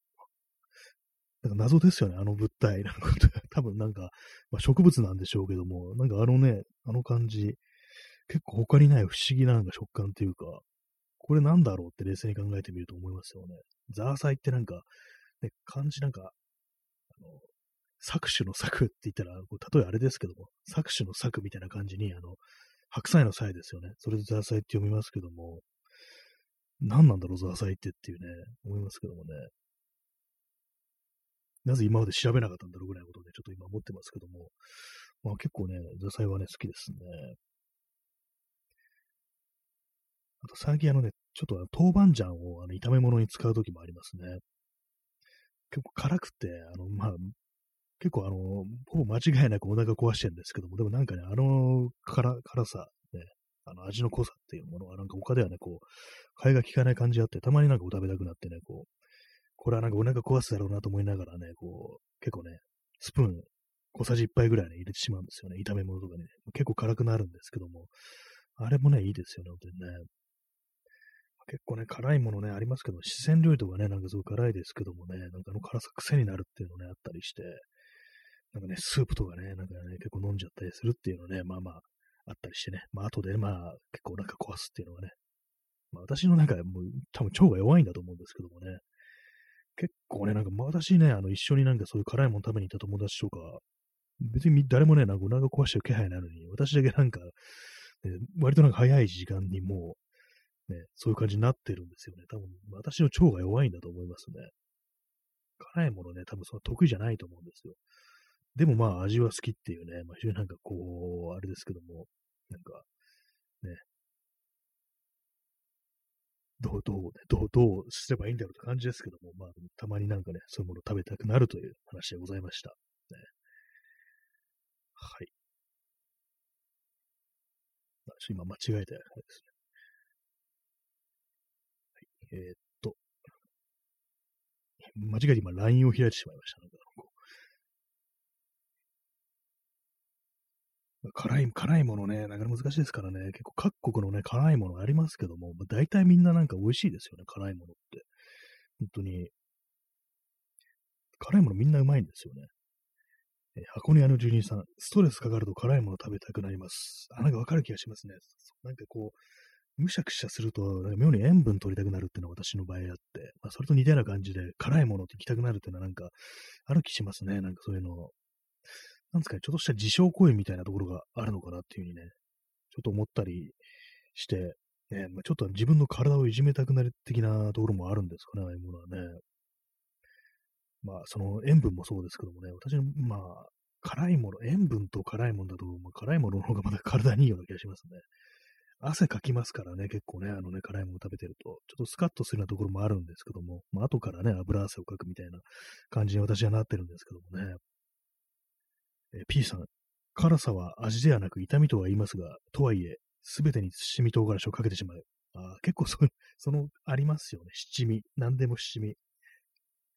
なんか謎ですよね、あの物体。なんか多分なんか、まあ、植物なんでしょうけども、なんかあのね、あの感じ、結構他にない不思議ななんか食感っていうか、これなんだろうって冷静に考えてみると思いますよね。ザーサイってなんか、ね、漢字なんか、あの、搾取の搾って言ったら、こ例えあれですけども、搾取の搾みたいな感じに、あの、白菜の菜ですよね。それでザーサイって読みますけども、何なんだろう、ザーサイってっていうね、思いますけどもね。なぜ今まで調べなかったんだろうぐらいのことで、ちょっと今思ってますけども、まあ結構ね、ザーサイはね、好きですね。あと最近あのね、ちょっと豆板醤をあの炒め物に使うときもありますね。結構辛くて、あの、まあ、結構あの、ほぼ間違いなくお腹壊してるんですけども、でもなんかね、あの辛辛さ、あの味の濃さっていうものはなんか他ではね、こう、替えが効かない感じあって、たまになんかお食べたくなってね、こう、これはなんかお腹壊すだろうなと思いながらね、こう、結構ね、スプーン小さじ1杯ぐらいね、入れてしまうんですよね。炒め物とかにね。結構辛くなるんですけども、あれもね、いいですよね、本当にね。結構ね、辛いものね、ありますけど、四川料理とかね、なんかすごい辛いですけどもね、なんかあの辛さ癖になるっていうのね、あったりして、なんかね、スープとかね、なんかね、結構飲んじゃったりするっていうのね、まあまあ、あったりしてね、まあ後でまあ、結構お腹壊すっていうのがね、まあ私の中でもう多分腸が弱いんだと思うんですけどもね、結構ね、なんか私ね、あの一緒になんかそういう辛いもの食べに行った友達とか、別に誰もね、なんかお腹壊してる気配なのに、私だけなんか、ね、割となんか早い時間にもう、ね、そういう感じになってるんですよね。多分、私の腸が弱いんだと思いますね。辛いものね、多分その得意じゃないと思うんですよ。でもまあ味は好きっていうね、まあ非常になんかこう、あれですけども、なんか、ね、どう、どう、どう、どうすればいいんだろうって感じですけども、まあたまになんかね、そういうものを食べたくなるという話でございました。ね、はい。今間違えた、あれですね。はい、えー、っと、間違えて今 LINE を開いてしまいました。辛い、辛いものね、なかなか難しいですからね、結構各国のね、辛いものありますけども、まあ大体みんななんか美味しいですよね、辛いものって。本当に。辛いものみんなうまいんですよね。えー、箱根屋の住人さん、ストレスかかると辛いもの食べたくなります。あ、なんかわかる気がしますね。なんかこう、むしゃくしゃすると、なんか妙に塩分取りたくなるっていうのは私の場合あって、まあ、それと似たような感じで、辛いものって行きたくなるっていうのはなんか、ある気しますね。なんかそういうの。なんですかね、ちょっとした自傷行為みたいなところがあるのかなっていうふうにね、ちょっと思ったりして、ね、まあ、ちょっと自分の体をいじめたくなる的なところもあるんですかね、ああいうものはね。まあ、その塩分もそうですけどもね、私の、まあ、辛いもの、塩分と辛いものだと、まあ、辛いものの方がまだ体にいいような気がしますね。汗かきますからね、結構ね、あのね、辛いもの食べてると、ちょっとスカッとするようなところもあるんですけども、まあ、後からね、油汗をかくみたいな感じに私はなってるんですけどもね。え、P さん、辛さは味ではなく痛みとは言いますが、とはいえ、すべてに七味唐辛子をかけてしまう。あ結構そ、[laughs] その、ありますよね。七味。何でも七味。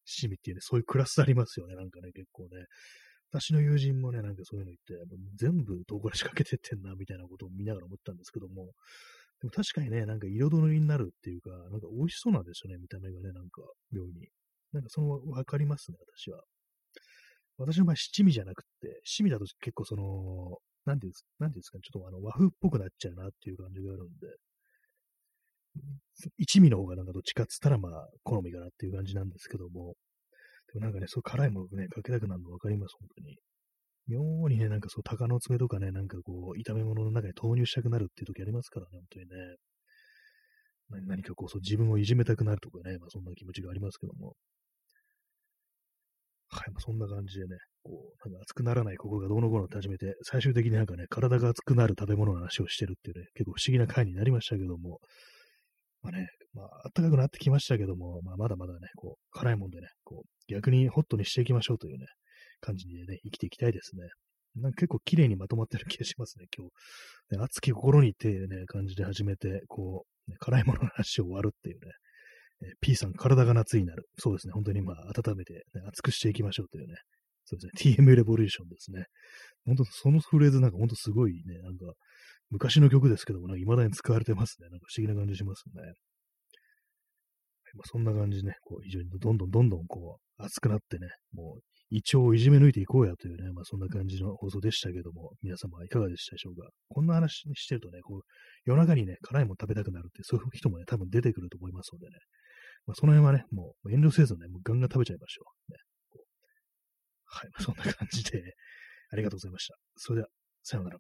七味っていうね、そういうクラスありますよね。なんかね、結構ね。私の友人もね、なんかそういうの言って、もう全部唐辛子かけてってんな、みたいなことを見ながら思ったんですけども、でも確かにね、なんか彩りになるっていうか、なんか美味しそうなんですよね、見た目がね、なんか、妙に。なんかその、わかりますね、私は。私の場合、七味じゃなくて、七味だと結構その、なんていうんですか、なんていうんですか、ちょっとあの和風っぽくなっちゃうなっていう感じがあるんで、一味の方がなんかどっちかっつったらまあ、好みかなっていう感じなんですけども、でもなんかね、そう辛いものをね、かけたくなるの分かります、本当に。妙にね、なんかそう、鷹の爪とかね、なんかこう、炒め物の中に投入したくなるっていう時ありますからね、本当にね。何かこう、そう自分をいじめたくなるとかね、まあそんな気持ちがありますけども。はい、そんな感じでね、こう、なんか熱くならない心がどうのこうのって始めて、最終的になんかね、体が熱くなる食べ物の話をしてるっていうね、結構不思議な回になりましたけども、まあね、まあ、暖かくなってきましたけども、まあ、まだまだね、こう、辛いもんでね、こう、逆にホットにしていきましょうというね、感じでね、生きていきたいですね。なんか結構綺麗にまとまってる気がしますね、今日。熱き心にっていうね、感じで始めて、こう、ね、辛いものの話を終わるっていうね、え、P さん、体が夏になる。そうですね。本当にまあ、温めて、ね、熱くしていきましょうというね。そうですね。TM レボリューションですね。本当、そのフレーズなんか本当すごいね、なんか、昔の曲ですけども、なんか未だに使われてますね。なんか不思議な感じしますね。まあ、そんな感じでね、こう、非常にどんどんどんどんこう、熱くなってね、もう、胃腸をいじめ抜いていこうやというね、まあそんな感じの放送でしたけども、皆様はいかがでしたでしょうか。こんな話してるとね、こう、夜中にね、辛いもの食べたくなるって、そういう人もね、多分出てくると思いますのでね、まあ、その辺はね、もう遠慮せずね、もうガンガン食べちゃいましょう。ね、はい、まあ、そんな感じで、ありがとうございました。それでは、さようなら。